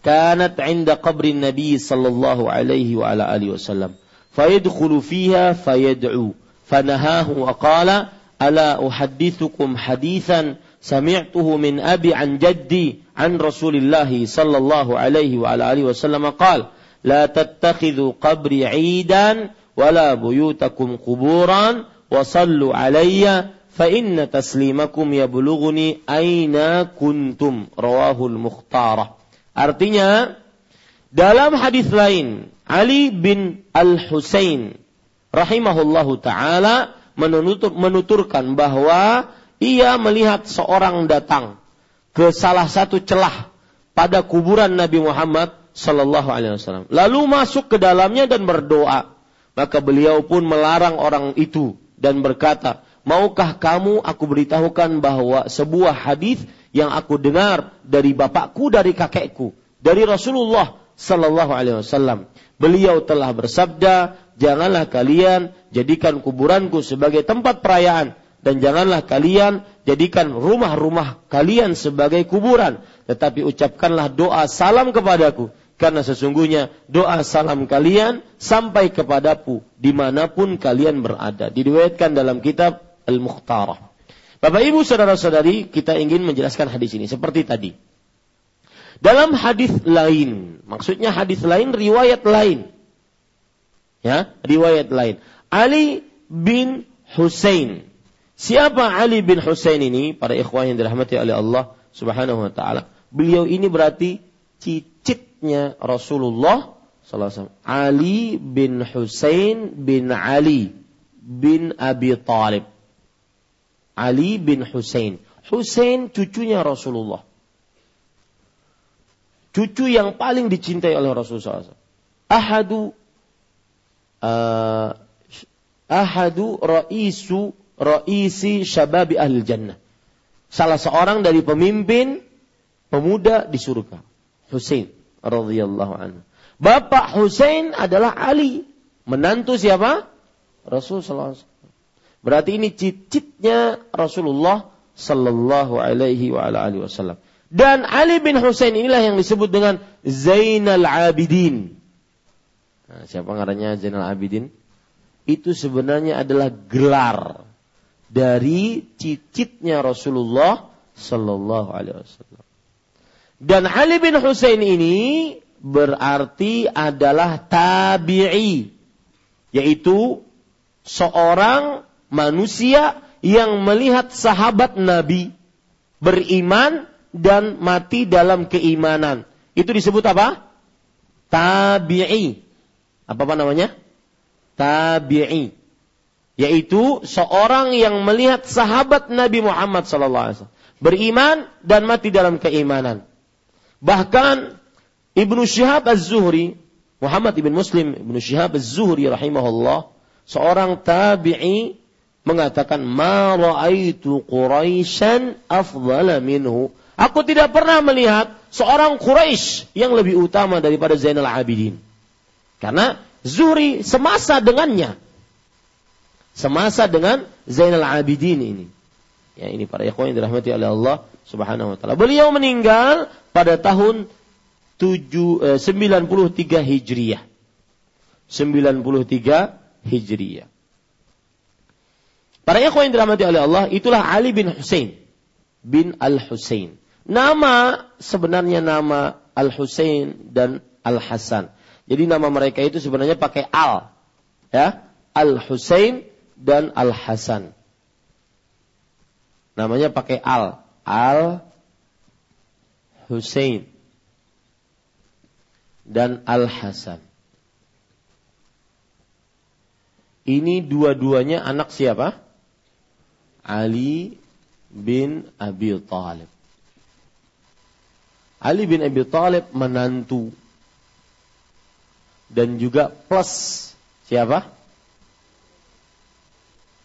كانت عند قبر النبي صلى الله عليه وعلى آله وسلم فيدخل فيها فيدعو فنهاه وقال ألا أحدثكم حديثا سمعته من أبي عن جدي عن رسول الله صلى الله عليه وعلى آله وسلم قال لا تتخذوا قبري عيدا ولا بيوتكم قبورا وصلوا علي fa inna taslimakum yablughuni aina kuntum rawahul artinya dalam hadis lain Ali bin Al Husain rahimahullahu taala menutur, menuturkan bahwa ia melihat seorang datang ke salah satu celah pada kuburan Nabi Muhammad Shallallahu Alaihi Wasallam. Lalu masuk ke dalamnya dan berdoa. Maka beliau pun melarang orang itu dan berkata, Maukah kamu aku beritahukan bahwa sebuah hadis yang aku dengar dari bapakku, dari kakekku, dari Rasulullah Sallallahu Alaihi Wasallam. Beliau telah bersabda, janganlah kalian jadikan kuburanku sebagai tempat perayaan dan janganlah kalian jadikan rumah-rumah kalian sebagai kuburan, tetapi ucapkanlah doa salam kepadaku karena sesungguhnya doa salam kalian sampai kepadaku di mana pun kalian berada. Diriwayatkan dalam kitab Al-Mukhtarah. Bapak Ibu saudara-saudari, kita ingin menjelaskan hadis ini seperti tadi. Dalam hadis lain, maksudnya hadis lain, riwayat lain. Ya, riwayat lain. Ali bin Husain. Siapa Ali bin Husain ini? Para ikhwan yang dirahmati oleh Allah Subhanahu wa taala. Beliau ini berarti cicitnya Rasulullah SAW. Ali bin Husain bin Ali bin Abi Talib. Ali bin Husain. Husain cucunya Rasulullah. Cucu yang paling dicintai oleh Rasulullah SAW. Ahadu uh, ahadu ra'isu ra'isi syababi ahli jannah. Salah seorang dari pemimpin pemuda di surga. Husain radhiyallahu anhu. Bapak Husain adalah Ali, menantu siapa? Rasul sallallahu Berarti ini cicitnya Rasulullah sallallahu alaihi wasallam. Dan Ali bin Husain inilah yang disebut dengan Zainal Abidin. Nah, siapa ngarannya Zainal Abidin? Itu sebenarnya adalah gelar dari cicitnya Rasulullah sallallahu alaihi wasallam. Dan Ali bin Husain ini berarti adalah tabi'i, yaitu seorang manusia yang melihat sahabat Nabi beriman dan mati dalam keimanan. Itu disebut apa? Tabi'i. Apa, apa namanya? Tabi'i. Yaitu seorang yang melihat sahabat Nabi Muhammad SAW beriman dan mati dalam keimanan. Bahkan Ibnu Syihab Az-Zuhri, Muhammad ibn Muslim Ibnu Syihab Az-Zuhri rahimahullah, seorang tabi'i mengatakan ma ra'aitu Quraisyan afdhala minhu. Aku tidak pernah melihat seorang Quraisy yang lebih utama daripada Zainal Abidin. Karena Zuhri semasa dengannya. Semasa dengan Zainal Abidin ini. Ya ini para ikhwan yang dirahmati oleh Allah Subhanahu wa taala. Beliau meninggal pada tahun 7, eh, 93 Hijriah. 93 Hijriah. Para ikhwan yang dirahmati oleh Allah, itulah Ali bin Husain bin Al-Husain. Nama sebenarnya nama Al-Husain dan Al-Hasan. Jadi nama mereka itu sebenarnya pakai Al. Ya, Al-Husain dan Al-Hasan. Namanya pakai al. Al Husain dan Al Hasan. Ini dua-duanya anak siapa? Ali bin Abi Talib. Ali bin Abi Talib menantu dan juga plus siapa?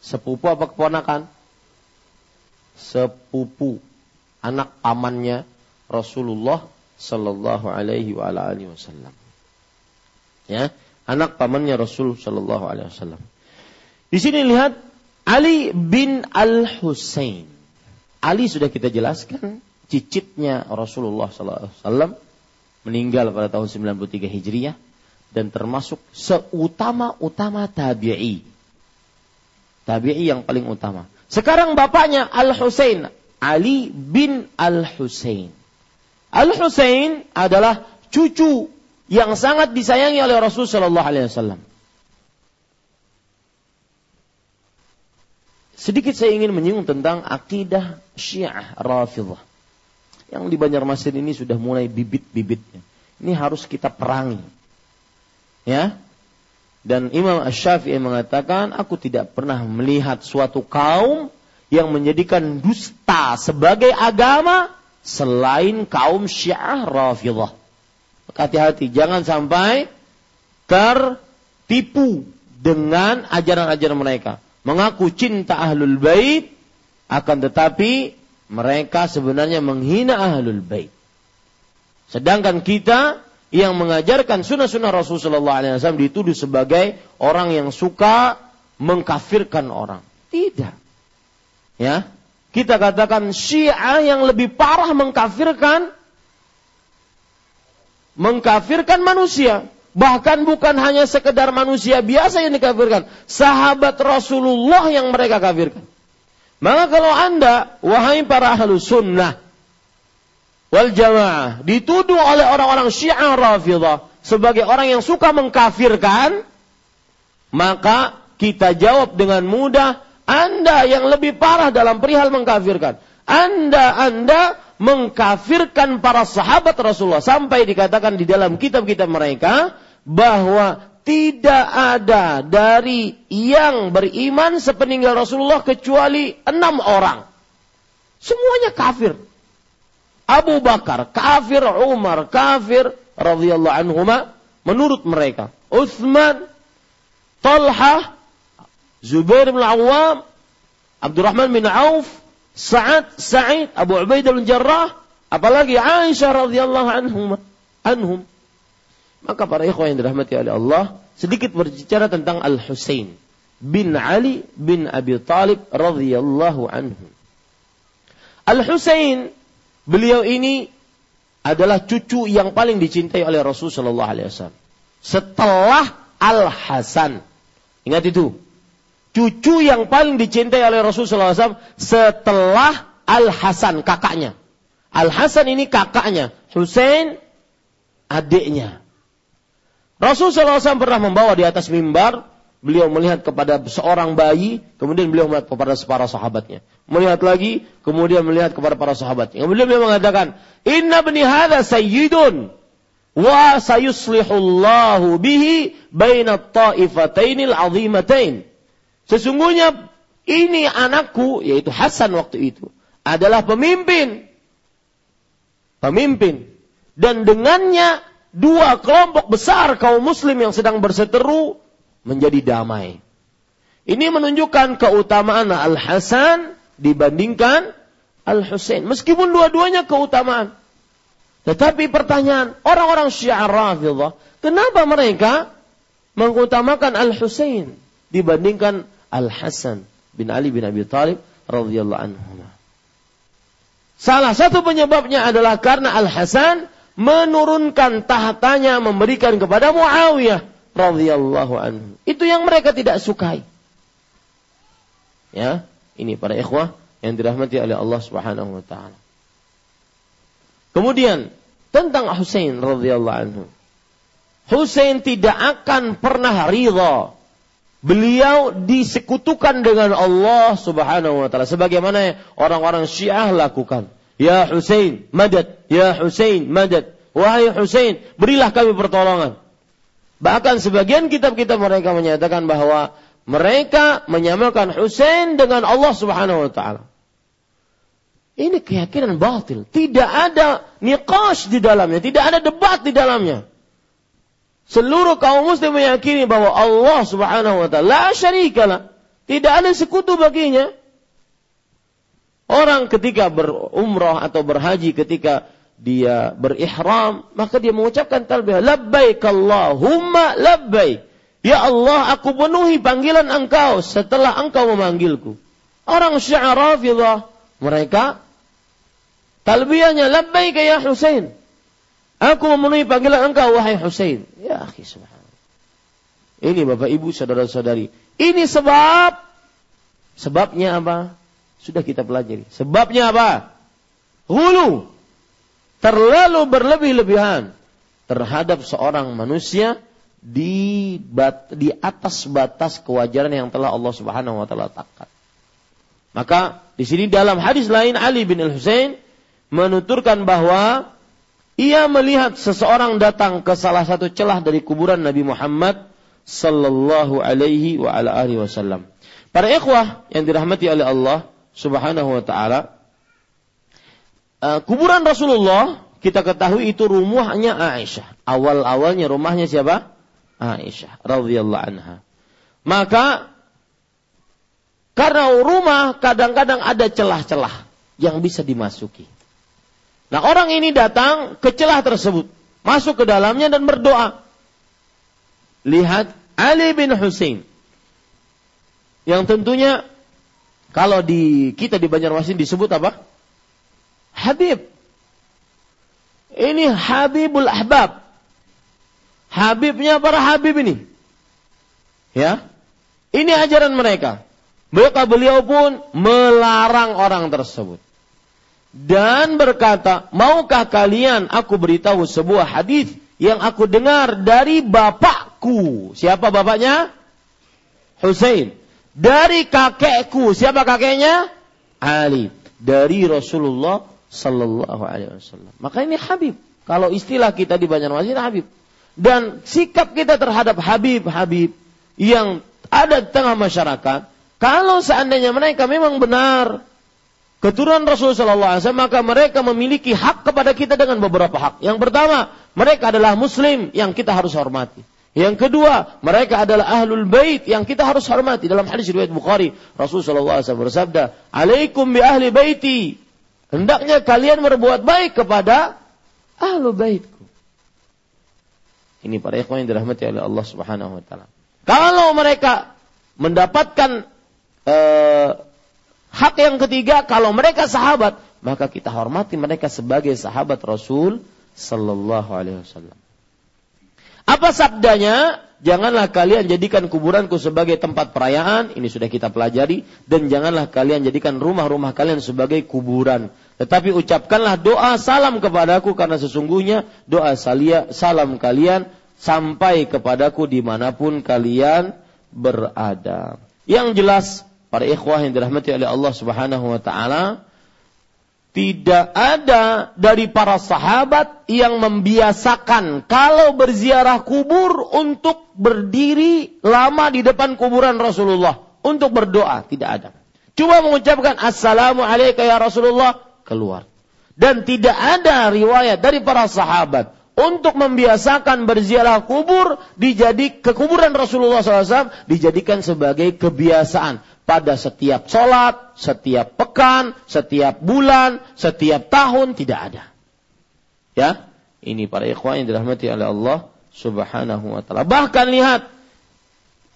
Sepupu apa keponakan? sepupu anak pamannya Rasulullah Sallallahu Alaihi Wasallam. Ya, anak pamannya Rasul Sallallahu Alaihi Wasallam. Di sini lihat Ali bin Al Husain. Ali sudah kita jelaskan cicitnya Rasulullah Sallallahu Alaihi Wasallam meninggal pada tahun 93 Hijriah dan termasuk seutama-utama tabi'i. Tabi'i yang paling utama. Sekarang bapaknya Al-Husain, Ali bin Al-Husain. Al-Husain adalah cucu yang sangat disayangi oleh Rasul Shallallahu Alaihi Wasallam. Sedikit saya ingin menyinggung tentang akidah Syiah Rafidah. Yang di Banjarmasin ini sudah mulai bibit-bibitnya. Ini harus kita perangi. Ya, dan Imam Ash-Syafi'i mengatakan, aku tidak pernah melihat suatu kaum yang menjadikan dusta sebagai agama selain kaum Syiah Rafidah. Hati-hati, jangan sampai tertipu dengan ajaran-ajaran mereka. Mengaku cinta ahlul bait, akan tetapi mereka sebenarnya menghina ahlul bait. Sedangkan kita yang mengajarkan sunnah-sunnah Rasulullah SAW dituduh sebagai orang yang suka mengkafirkan orang. Tidak. Ya, kita katakan Syiah yang lebih parah mengkafirkan mengkafirkan manusia. Bahkan bukan hanya sekedar manusia biasa yang dikafirkan. Sahabat Rasulullah yang mereka kafirkan. Maka kalau anda, wahai para ahlu sunnah, wal jamaah, dituduh oleh orang-orang syiah rafidah sebagai orang yang suka mengkafirkan, maka kita jawab dengan mudah, anda yang lebih parah dalam perihal mengkafirkan. Anda, Anda mengkafirkan para sahabat Rasulullah sampai dikatakan di dalam kitab-kitab mereka bahwa tidak ada dari yang beriman sepeninggal Rasulullah kecuali enam orang. Semuanya kafir. Abu Bakar kafir, Umar kafir, radhiyallahu anhuma menurut mereka. Uthman, Talha, Zubair bin Awam, Abdurrahman bin Auf, Sa'ad, Sa'id, Abu Ubaidah bin Jarrah, apalagi Aisyah radhiyallahu anhum. anhum. Maka para ikhwan yang dirahmati oleh Allah, sedikit berbicara tentang Al-Husain bin Ali bin Abi Talib radhiyallahu anhu. Al-Husain, beliau ini adalah cucu yang paling dicintai oleh Rasul sallallahu alaihi wasallam. Setelah Al-Hasan. Ingat itu cucu yang paling dicintai oleh Rasulullah SAW setelah Al Hasan kakaknya. Al Hasan ini kakaknya, Hussein adiknya. Rasulullah SAW pernah membawa di atas mimbar, beliau melihat kepada seorang bayi, kemudian beliau melihat kepada para sahabatnya. Melihat lagi, kemudian melihat kepada para sahabatnya. Kemudian beliau mengatakan, Inna bni hadha sayyidun, wa sayuslihullahu bihi baina ta'ifatainil azimatain. Sesungguhnya ini anakku, yaitu Hasan waktu itu, adalah pemimpin. Pemimpin. Dan dengannya dua kelompok besar kaum muslim yang sedang berseteru menjadi damai. Ini menunjukkan keutamaan Al-Hasan dibandingkan Al-Husain. Meskipun dua-duanya keutamaan. Tetapi pertanyaan, orang-orang Syiah kenapa mereka mengutamakan Al-Husain dibandingkan Al-Hasan bin Ali bin Abi Thalib radhiyallahu anhu. Salah satu penyebabnya adalah karena Al-Hasan menurunkan tahtanya memberikan kepada Muawiyah radhiyallahu anhu. Itu yang mereka tidak sukai. Ya, ini para ikhwah yang dirahmati oleh Allah Subhanahu wa taala. Kemudian tentang Husain radhiyallahu anhu. Husain tidak akan pernah ridha beliau disekutukan dengan Allah Subhanahu wa taala sebagaimana orang-orang Syiah lakukan. Ya Husain, madad. Ya Husain, madad. Wahai Husain, berilah kami pertolongan. Bahkan sebagian kitab-kitab mereka menyatakan bahwa mereka menyamakan Husain dengan Allah Subhanahu wa taala. Ini keyakinan batil. Tidak ada niqash di dalamnya, tidak ada debat di dalamnya. Seluruh kaum muslim meyakini bahwa Allah Subhanahu wa taala la syarikalah, tidak ada sekutu baginya. Orang ketika berumrah atau berhaji ketika dia berihram, maka dia mengucapkan talbiyah, labbaik Allahumma labbaik. Ya Allah, aku penuhi panggilan engkau setelah engkau memanggilku. Orang syiah rafidah, mereka talbiyahnya labbaik ya Husain. Aku memenuhi panggilan engkau wahai Husain. Ya akhi. Ini Bapak Ibu saudara-saudari. Ini sebab sebabnya apa? Sudah kita pelajari. Sebabnya apa? Hulu. Terlalu berlebih-lebihan terhadap seorang manusia di bat, di atas batas kewajaran yang telah Allah Subhanahu wa taala takkan. Maka di sini dalam hadis lain Ali bin Al-Husain menuturkan bahwa ia melihat seseorang datang ke salah satu celah dari kuburan Nabi Muhammad sallallahu alaihi wa ala alihi wasallam. Para ikhwah yang dirahmati oleh Allah Subhanahu wa taala, uh, kuburan Rasulullah kita ketahui itu rumahnya Aisyah. Awal-awalnya rumahnya siapa? Aisyah radhiyallahu anha. Maka karena rumah kadang-kadang ada celah-celah yang bisa dimasuki. Nah orang ini datang ke celah tersebut. Masuk ke dalamnya dan berdoa. Lihat Ali bin Husain. Yang tentunya kalau di kita di Banjarmasin disebut apa? Habib. Ini Habibul Ahbab. Habibnya para Habib ini. Ya. Ini ajaran mereka. Maka beliau pun melarang orang tersebut. Dan berkata, maukah kalian aku beritahu sebuah hadis yang aku dengar dari bapakku. Siapa bapaknya? Husain. Dari kakekku. Siapa kakeknya? Ali. Dari Rasulullah Sallallahu Alaihi Wasallam. Maka ini Habib. Kalau istilah kita di Banjarmasin Habib. Dan sikap kita terhadap Habib-Habib yang ada di tengah masyarakat kalau seandainya mereka memang benar keturunan Rasulullah SAW, maka mereka memiliki hak kepada kita dengan beberapa hak. Yang pertama, mereka adalah Muslim yang kita harus hormati. Yang kedua, mereka adalah ahlul bait yang kita harus hormati. Dalam hadis riwayat Bukhari, Rasulullah SAW bersabda, Alaikum bi ahli baiti. Hendaknya kalian berbuat baik kepada ahlu baitku. Ini para ikhwan yang dirahmati oleh Allah Subhanahu wa taala. Kalau mereka mendapatkan eh, hak yang ketiga kalau mereka sahabat maka kita hormati mereka sebagai sahabat Rasul sallallahu alaihi wasallam. Apa sabdanya? Janganlah kalian jadikan kuburanku sebagai tempat perayaan, ini sudah kita pelajari, dan janganlah kalian jadikan rumah-rumah kalian sebagai kuburan. Tetapi ucapkanlah doa salam kepadaku karena sesungguhnya doa salia, salam kalian sampai kepadaku di mana pun kalian berada. Yang jelas para ikhwah yang dirahmati oleh Allah Subhanahu wa taala tidak ada dari para sahabat yang membiasakan kalau berziarah kubur untuk berdiri lama di depan kuburan Rasulullah untuk berdoa, tidak ada. Cuma mengucapkan assalamu alayka ya Rasulullah keluar. Dan tidak ada riwayat dari para sahabat untuk membiasakan berziarah kubur dijadi ke kuburan Rasulullah SAW dijadikan sebagai kebiasaan pada setiap sholat, setiap pekan, setiap bulan, setiap tahun tidak ada. Ya, ini para ikhwan yang dirahmati oleh Allah Subhanahu wa taala. Bahkan lihat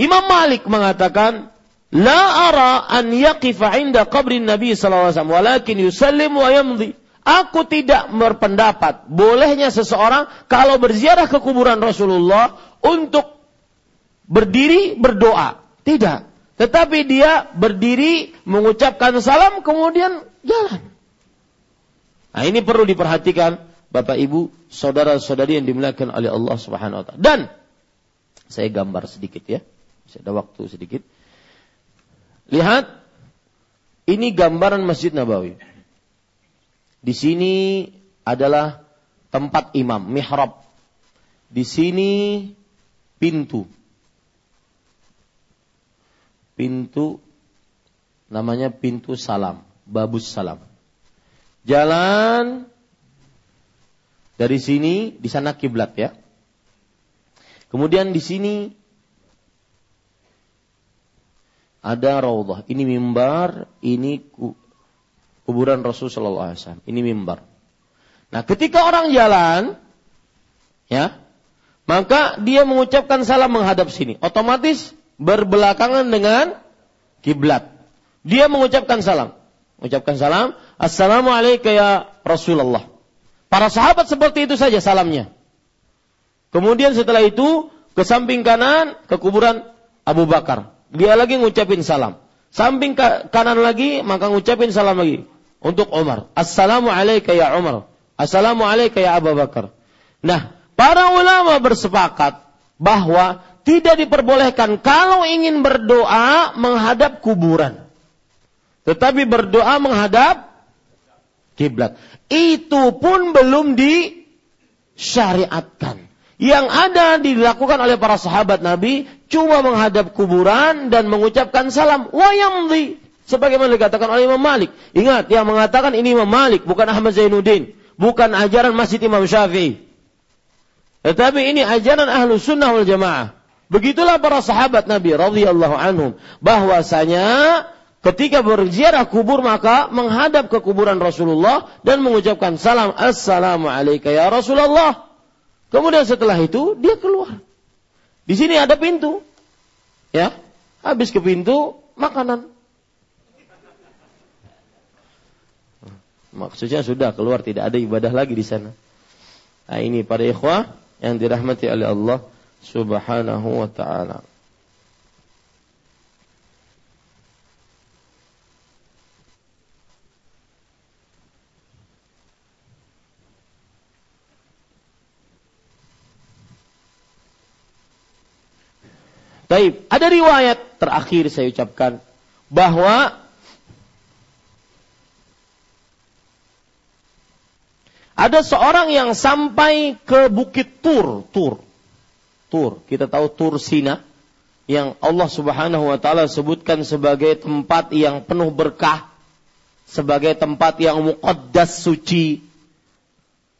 Imam Malik mengatakan La ara an yaqifa inda qabrin Nabi sallallahu alaihi wasallam walakin yusallim wa yamdi. Aku tidak berpendapat bolehnya seseorang kalau berziarah ke kuburan Rasulullah untuk berdiri berdoa. Tidak. Tetapi dia berdiri mengucapkan salam kemudian jalan. Nah ini perlu diperhatikan Bapak Ibu, saudara-saudari yang dimuliakan oleh Allah Subhanahu wa taala. Dan saya gambar sedikit ya. Saya ada waktu sedikit. Lihat ini gambaran Masjid Nabawi. Di sini adalah tempat imam, mihrab. Di sini pintu pintu namanya pintu salam, babus salam. Jalan dari sini di sana kiblat ya. Kemudian di sini ada raudhah. Ini mimbar, ini kuburan Rasul sallallahu alaihi wasallam. Ini mimbar. Nah, ketika orang jalan ya, maka dia mengucapkan salam menghadap sini. Otomatis berbelakangan dengan kiblat. Dia mengucapkan salam. Mengucapkan salam, Assalamualaikum ya Rasulullah. Para sahabat seperti itu saja salamnya. Kemudian setelah itu ke samping kanan ke kuburan Abu Bakar. Dia lagi ngucapin salam. Samping kanan lagi maka ngucapin salam lagi untuk Umar. Assalamualaikum ya Umar. Assalamualaikum ya Abu Bakar. Nah, para ulama bersepakat bahwa tidak diperbolehkan kalau ingin berdoa menghadap kuburan. Tetapi berdoa menghadap kiblat. Itu pun belum disyariatkan. Yang ada dilakukan oleh para sahabat Nabi cuma menghadap kuburan dan mengucapkan salam. Wayamdi. Sebagaimana dikatakan oleh Imam Malik. Ingat, yang mengatakan ini Imam Malik, bukan Ahmad Zainuddin. Bukan ajaran Masjid Imam Syafi'i. Tetapi ini ajaran ahlu sunnah wal jamaah Begitulah para sahabat Nabi radhiyallahu anhum bahwasanya ketika berziarah kubur maka menghadap ke kuburan Rasulullah dan mengucapkan salam assalamu alayka ya Rasulullah. Kemudian setelah itu dia keluar. Di sini ada pintu. Ya. Habis ke pintu makanan. Maksudnya sudah keluar tidak ada ibadah lagi di sana. Nah, ini para ikhwah yang dirahmati oleh Allah Subhanahu wa taala. Taib, ada riwayat terakhir saya ucapkan bahwa ada seorang yang sampai ke Bukit Tur, Tur. Tur. Kita tahu Tur Sina yang Allah Subhanahu wa taala sebutkan sebagai tempat yang penuh berkah, sebagai tempat yang muqaddas suci.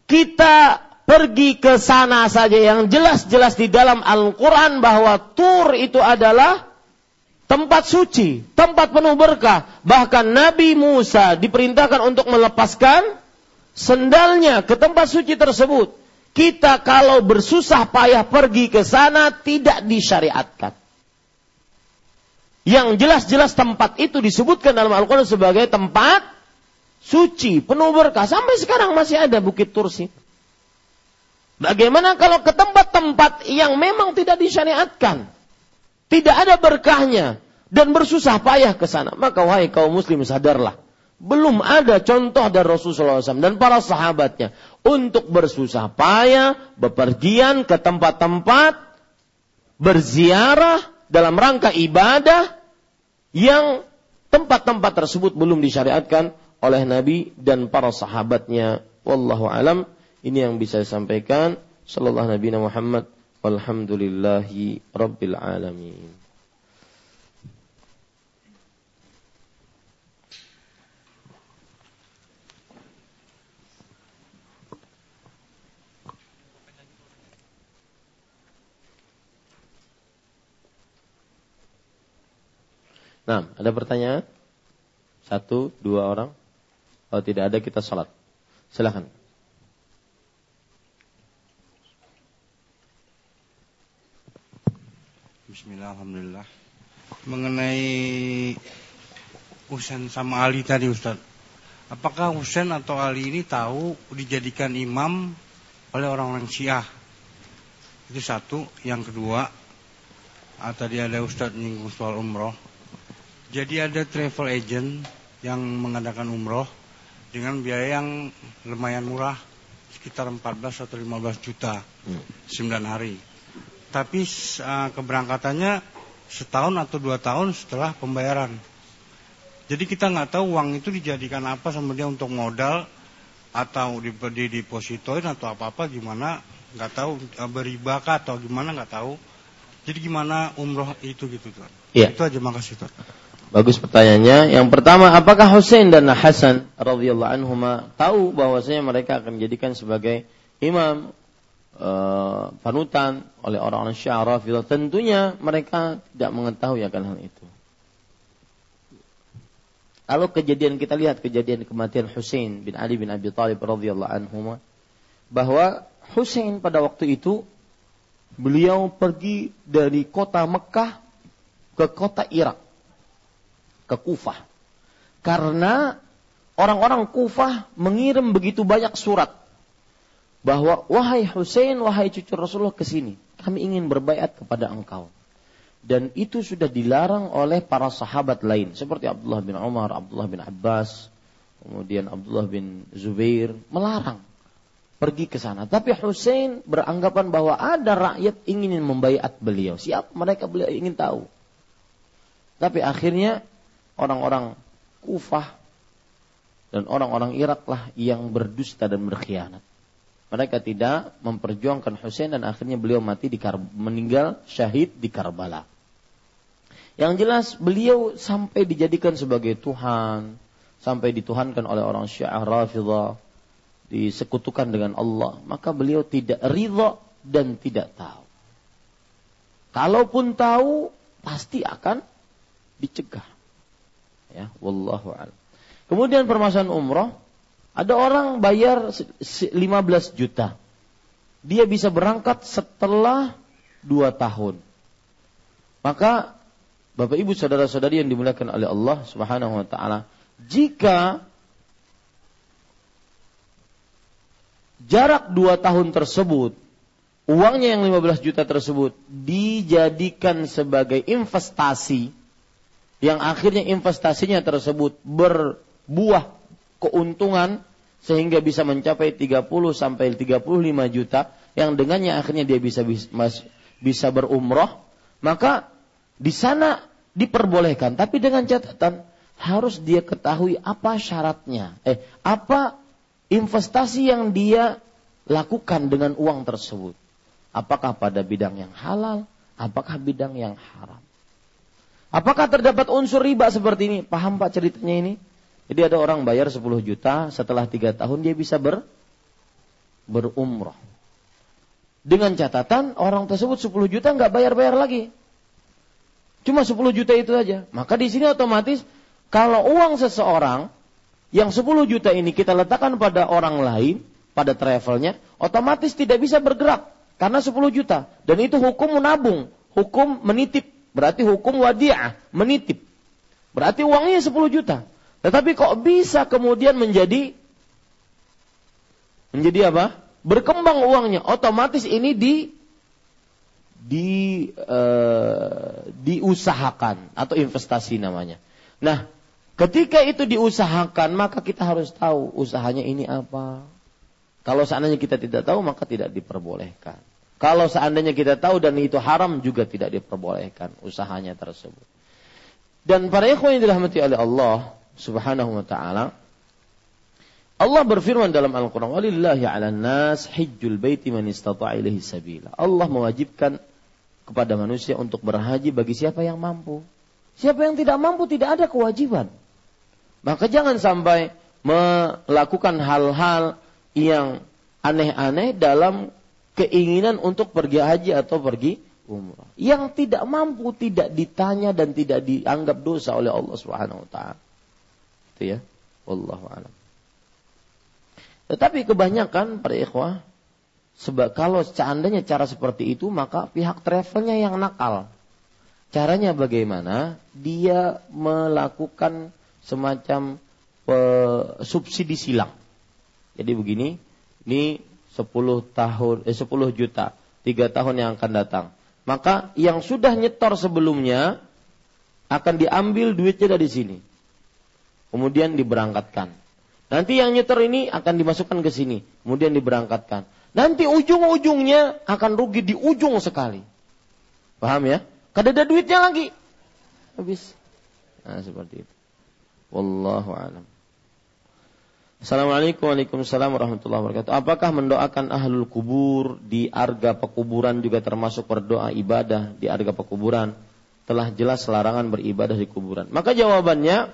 Kita pergi ke sana saja yang jelas-jelas di dalam Al-Qur'an bahwa Tur itu adalah tempat suci, tempat penuh berkah. Bahkan Nabi Musa diperintahkan untuk melepaskan sendalnya ke tempat suci tersebut kita kalau bersusah payah pergi ke sana tidak disyariatkan. Yang jelas-jelas tempat itu disebutkan dalam Al-Quran sebagai tempat suci, penuh berkah. Sampai sekarang masih ada Bukit Tursi. Bagaimana kalau ke tempat-tempat yang memang tidak disyariatkan? Tidak ada berkahnya. Dan bersusah payah ke sana. Maka wahai kaum muslim sadarlah belum ada contoh dari Rasulullah SAW dan para sahabatnya untuk bersusah payah, bepergian ke tempat-tempat, berziarah dalam rangka ibadah yang tempat-tempat tersebut belum disyariatkan oleh Nabi dan para sahabatnya. Wallahu alam. Ini yang bisa saya sampaikan. Sallallahu Nabi Muhammad. Walhamdulillahi Rabbil Alamin. Nah, ada pertanyaan? Satu, dua orang? Kalau tidak ada kita salat. Silahkan. Bismillah, Alhamdulillah. Mengenai Husain sama Ali tadi Ustaz. Apakah Husain atau Ali ini tahu dijadikan imam oleh orang-orang Syiah? Itu satu. Yang kedua, ah, tadi ada Ustaz nyinggung soal umroh. Jadi ada travel agent yang mengadakan umroh dengan biaya yang lumayan murah, sekitar 14 atau 15 juta, hmm. 9 hari. Tapi uh, keberangkatannya setahun atau dua tahun setelah pembayaran. Jadi kita nggak tahu uang itu dijadikan apa sama dia untuk modal atau di, di depositoin atau apa apa gimana nggak tahu uh, beribakah atau gimana nggak tahu. Jadi gimana umroh itu gitu tuan? Iya. Itu aja makasih tuan. Bagus pertanyaannya. Yang pertama, apakah Husain dan Hasan radhiyallahu anhuma tahu bahwasanya mereka akan dijadikan sebagai imam uh, panutan oleh orang-orang Syiah? Tentunya mereka tidak mengetahui akan hal itu. Kalau kejadian kita lihat kejadian kematian Husain bin Ali bin Abi Thalib radhiyallahu anhuma bahwa Husain pada waktu itu beliau pergi dari kota Mekah ke kota Irak ke Kufah. Karena orang-orang Kufah mengirim begitu banyak surat bahwa wahai Hussein, wahai cucu Rasulullah ke sini, kami ingin berbaiat kepada engkau. Dan itu sudah dilarang oleh para sahabat lain seperti Abdullah bin Umar, Abdullah bin Abbas, kemudian Abdullah bin Zubair melarang pergi ke sana. Tapi Hussein beranggapan bahwa ada rakyat ingin membaiat beliau. Siapa mereka beliau ingin tahu. Tapi akhirnya orang-orang Kufah dan orang-orang Irak lah yang berdusta dan berkhianat. Mereka tidak memperjuangkan Husain dan akhirnya beliau mati di Kar meninggal syahid di Karbala. Yang jelas beliau sampai dijadikan sebagai Tuhan, sampai dituhankan oleh orang Syiah Rafidah, disekutukan dengan Allah, maka beliau tidak ridha dan tidak tahu. Kalaupun tahu, pasti akan dicegah. Ya, wallahu a'lam. Kemudian permasalahan umroh, ada orang bayar 15 juta. Dia bisa berangkat setelah 2 tahun. Maka Bapak Ibu saudara-saudari yang dimuliakan oleh Allah Subhanahu wa taala, jika jarak 2 tahun tersebut uangnya yang 15 juta tersebut dijadikan sebagai investasi yang akhirnya investasinya tersebut berbuah keuntungan sehingga bisa mencapai 30 sampai 35 juta yang dengannya akhirnya dia bisa bisa berumroh. Maka di sana diperbolehkan tapi dengan catatan harus dia ketahui apa syaratnya eh apa investasi yang dia lakukan dengan uang tersebut. Apakah pada bidang yang halal apakah bidang yang haram apakah terdapat unsur riba seperti ini paham Pak ceritanya ini jadi ada orang bayar 10 juta, setelah 3 tahun dia bisa ber berumrah. Dengan catatan orang tersebut 10 juta nggak bayar-bayar lagi. Cuma 10 juta itu aja. Maka di sini otomatis kalau uang seseorang yang 10 juta ini kita letakkan pada orang lain, pada travelnya, otomatis tidak bisa bergerak karena 10 juta. Dan itu hukum menabung, hukum menitip, berarti hukum wadiah, menitip. Berarti uangnya 10 juta. Tetapi kok bisa kemudian menjadi menjadi apa? Berkembang uangnya. Otomatis ini di di uh, diusahakan atau investasi namanya. Nah, ketika itu diusahakan maka kita harus tahu usahanya ini apa. Kalau seandainya kita tidak tahu maka tidak diperbolehkan. Kalau seandainya kita tahu dan itu haram juga tidak diperbolehkan usahanya tersebut. Dan para ikhwan yang dirahmati oleh Allah, Subhanahu wa taala Allah berfirman dalam Al-Quran, Walillahi ala nas hijjul baiti man istata'a ilaihi sabila. Allah mewajibkan kepada manusia untuk berhaji bagi siapa yang mampu. Siapa yang tidak mampu tidak ada kewajiban. Maka jangan sampai melakukan hal-hal yang aneh-aneh dalam keinginan untuk pergi haji atau pergi umrah. Yang tidak mampu tidak ditanya dan tidak dianggap dosa oleh Allah Subhanahu wa taala. Itu ya. Wallahu alam. Tetapi kebanyakan para ikhwah sebab kalau seandainya cara seperti itu maka pihak travelnya yang nakal. Caranya bagaimana? Dia melakukan semacam uh, subsidi silang. Jadi begini, ini 10 tahun eh 10 juta, 3 tahun yang akan datang. Maka yang sudah nyetor sebelumnya akan diambil duitnya dari sini kemudian diberangkatkan. Nanti yang nyetor ini akan dimasukkan ke sini, kemudian diberangkatkan. Nanti ujung-ujungnya akan rugi di ujung sekali. Paham ya? Kada ada duitnya lagi. Habis. Nah, seperti itu. Wallahu a'lam. Assalamualaikum warahmatullahi wabarakatuh. Apakah mendoakan ahlul kubur di arga pekuburan juga termasuk berdoa ibadah di arga pekuburan? Telah jelas larangan beribadah di kuburan. Maka jawabannya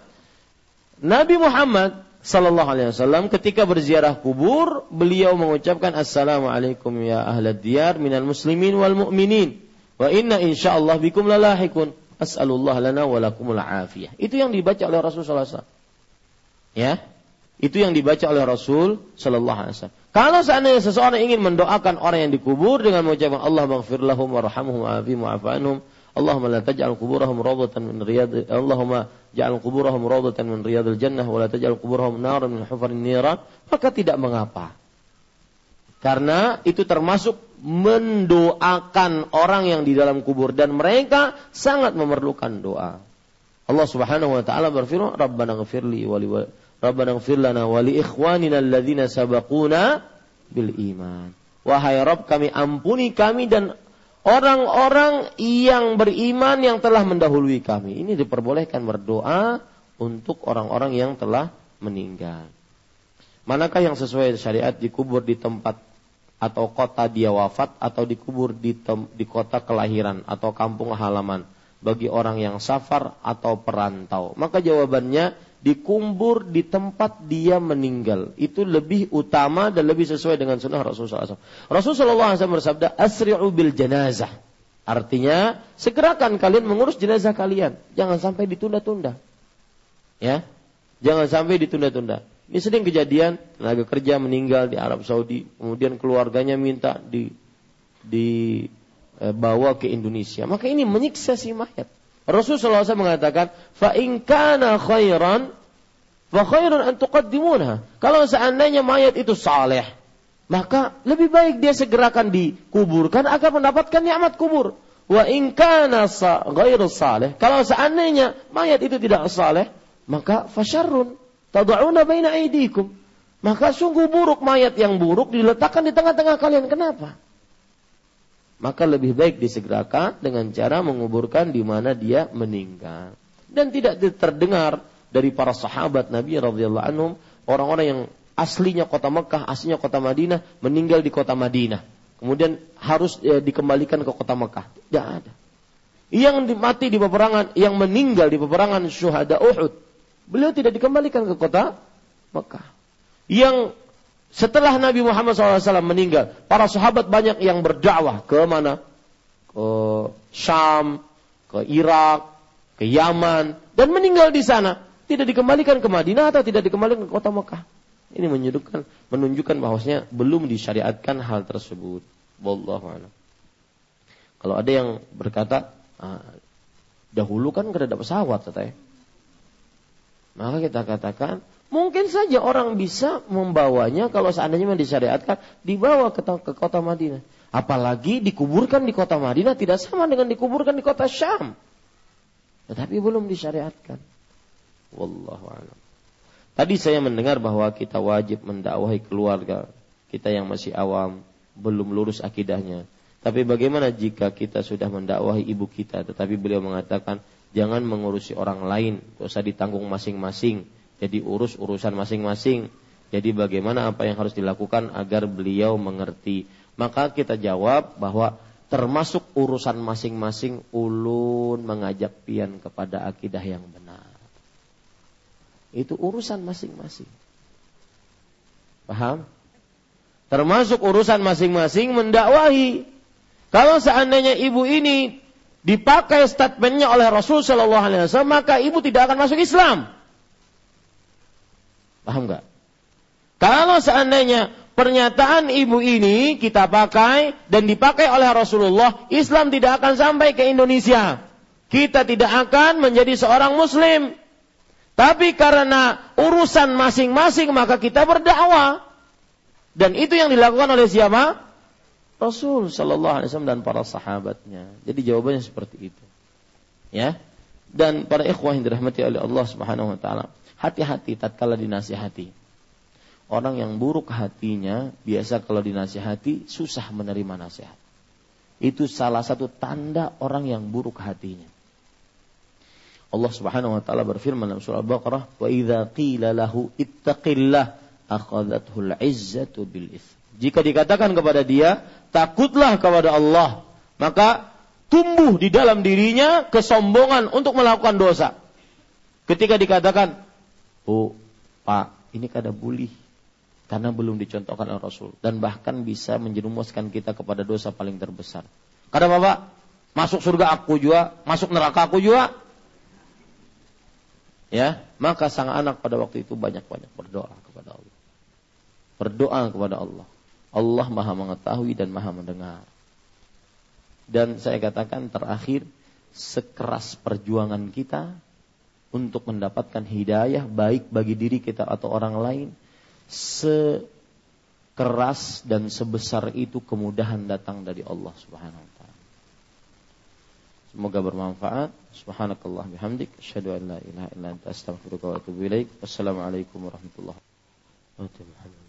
Nabi Muhammad Sallallahu Alaihi Wasallam ketika berziarah kubur, beliau mengucapkan Assalamualaikum ya ahlad diyar minal muslimin wal mu'minin. Wa inna insyaallah bikum lalahikun. As'alullah lana wa lakumul afiyah. Itu yang dibaca oleh Rasul sallallahu alaihi wasallam. Ya. Itu yang dibaca oleh Rasul sallallahu alaihi wasallam. Kalau seandainya seseorang ingin mendoakan orang yang dikubur dengan mengucapkan Allah maghfir lahum warhamhum wa'afi mu'afanhum Allahumma la taj'al kuburahum rawdatan min riyad Allahumma ja'al kuburahum rawdatan min riyadil jannah wa la taj'al kuburahum naran min hufarin niran maka tidak mengapa karena itu termasuk mendoakan orang yang di dalam kubur dan mereka sangat memerlukan doa. Allah Subhanahu wa taala berfirman, "Rabbana ighfirli wa Rabbana ighfir lana wa li ikhwanina alladzina bil iman." Wahai Rabb kami ampuni kami dan orang-orang yang beriman yang telah mendahului kami. Ini diperbolehkan berdoa untuk orang-orang yang telah meninggal. Manakah yang sesuai syariat dikubur di tempat atau kota dia wafat atau dikubur di, tem, di kota kelahiran atau kampung halaman bagi orang yang safar atau perantau? Maka jawabannya dikubur di tempat dia meninggal. Itu lebih utama dan lebih sesuai dengan sunnah Rasulullah SAW. Rasulullah SAW bersabda, Asri'u bil janazah. Artinya, segerakan kalian mengurus jenazah kalian. Jangan sampai ditunda-tunda. Ya, jangan sampai ditunda-tunda. Ini sering kejadian tenaga kerja meninggal di Arab Saudi, kemudian keluarganya minta di dibawa ke Indonesia. Maka ini menyiksa si mayat. Rasulullah SAW mengatakan, fa in kana khairan fa khairun an tuqaddimunha. Kalau seandainya mayat itu saleh, maka lebih baik dia segerakan dikuburkan agar mendapatkan nikmat kubur. Wa in kana ghairu saleh, kalau seandainya mayat itu tidak saleh, maka fasyarrun tad'una baina aydikum. Maka sungguh buruk mayat yang buruk diletakkan di tengah-tengah kalian. Kenapa? Maka lebih baik disegerakan dengan cara menguburkan di mana dia meninggal. Dan tidak terdengar dari para sahabat Nabi radhiyallahu anhum orang-orang yang aslinya kota Mekah, aslinya kota Madinah meninggal di kota Madinah. Kemudian harus ya, dikembalikan ke kota Mekah. Tidak ada. Yang mati di peperangan, yang meninggal di peperangan syuhada Uhud, beliau tidak dikembalikan ke kota Mekah. Yang setelah Nabi Muhammad SAW meninggal, para sahabat banyak yang berdakwah ke mana? Ke Syam, ke Irak, ke Yaman, dan meninggal di sana. Tidak dikembalikan ke Madinah atau tidak dikembalikan ke kota Mekah. Ini menunjukkan menunjukkan bahwasanya belum disyariatkan hal tersebut. Wallahu. Kalau ada yang berkata, ah, dahulu kan gak ada pesawat katanya. Maka kita katakan Mungkin saja orang bisa membawanya kalau seandainya disyariatkan dibawa ke, ke kota Madinah. Apalagi dikuburkan di kota Madinah tidak sama dengan dikuburkan di kota Syam. Tetapi belum disyariatkan. Wallahu a'lam. Tadi saya mendengar bahwa kita wajib mendakwahi keluarga kita yang masih awam, belum lurus akidahnya. Tapi bagaimana jika kita sudah mendakwahi ibu kita tetapi beliau mengatakan jangan mengurusi orang lain, usah ditanggung masing-masing jadi urus urusan masing-masing. Jadi bagaimana apa yang harus dilakukan agar beliau mengerti. Maka kita jawab bahwa termasuk urusan masing-masing ulun mengajak pian kepada akidah yang benar. Itu urusan masing-masing. Paham? Termasuk urusan masing-masing mendakwahi. Kalau seandainya ibu ini dipakai statementnya oleh Rasul Shallallahu Alaihi Wasallam, maka ibu tidak akan masuk Islam. Paham nggak? Kalau seandainya pernyataan ibu ini kita pakai dan dipakai oleh Rasulullah, Islam tidak akan sampai ke Indonesia. Kita tidak akan menjadi seorang muslim. Tapi karena urusan masing-masing maka kita berdakwah. Dan itu yang dilakukan oleh siapa? Rasul Shallallahu Alaihi Wasallam dan para sahabatnya. Jadi jawabannya seperti itu. Ya. Dan para ikhwah yang dirahmati oleh Allah Subhanahu Wa Taala. Hati-hati tatkala dinasihati. Orang yang buruk hatinya biasa kalau dinasihati susah menerima nasihat. Itu salah satu tanda orang yang buruk hatinya. Allah Subhanahu wa taala berfirman dalam surah Al-Baqarah, "Wa idza qila lahu ittaqillah akhadhathu al-'izzatu bil Jika dikatakan kepada dia, takutlah kepada Allah, maka tumbuh di dalam dirinya kesombongan untuk melakukan dosa. Ketika dikatakan Bu, Pak, ini kada bully karena belum dicontohkan oleh Rasul dan bahkan bisa menjerumuskan kita kepada dosa paling terbesar. Kada Bapak, masuk surga aku juga, masuk neraka aku juga. Ya, maka sang anak pada waktu itu banyak-banyak berdoa kepada Allah. Berdoa kepada Allah. Allah Maha mengetahui dan Maha mendengar. Dan saya katakan terakhir, sekeras perjuangan kita, untuk mendapatkan hidayah baik bagi diri kita atau orang lain sekeras dan sebesar itu kemudahan datang dari Allah Subhanahu wa taala. Semoga bermanfaat. Subhanakallah bihamdik asyhadu an la ilaha illa anta astaghfiruka wa atubu ilaik. Wassalamualaikum warahmatullahi wabarakatuh.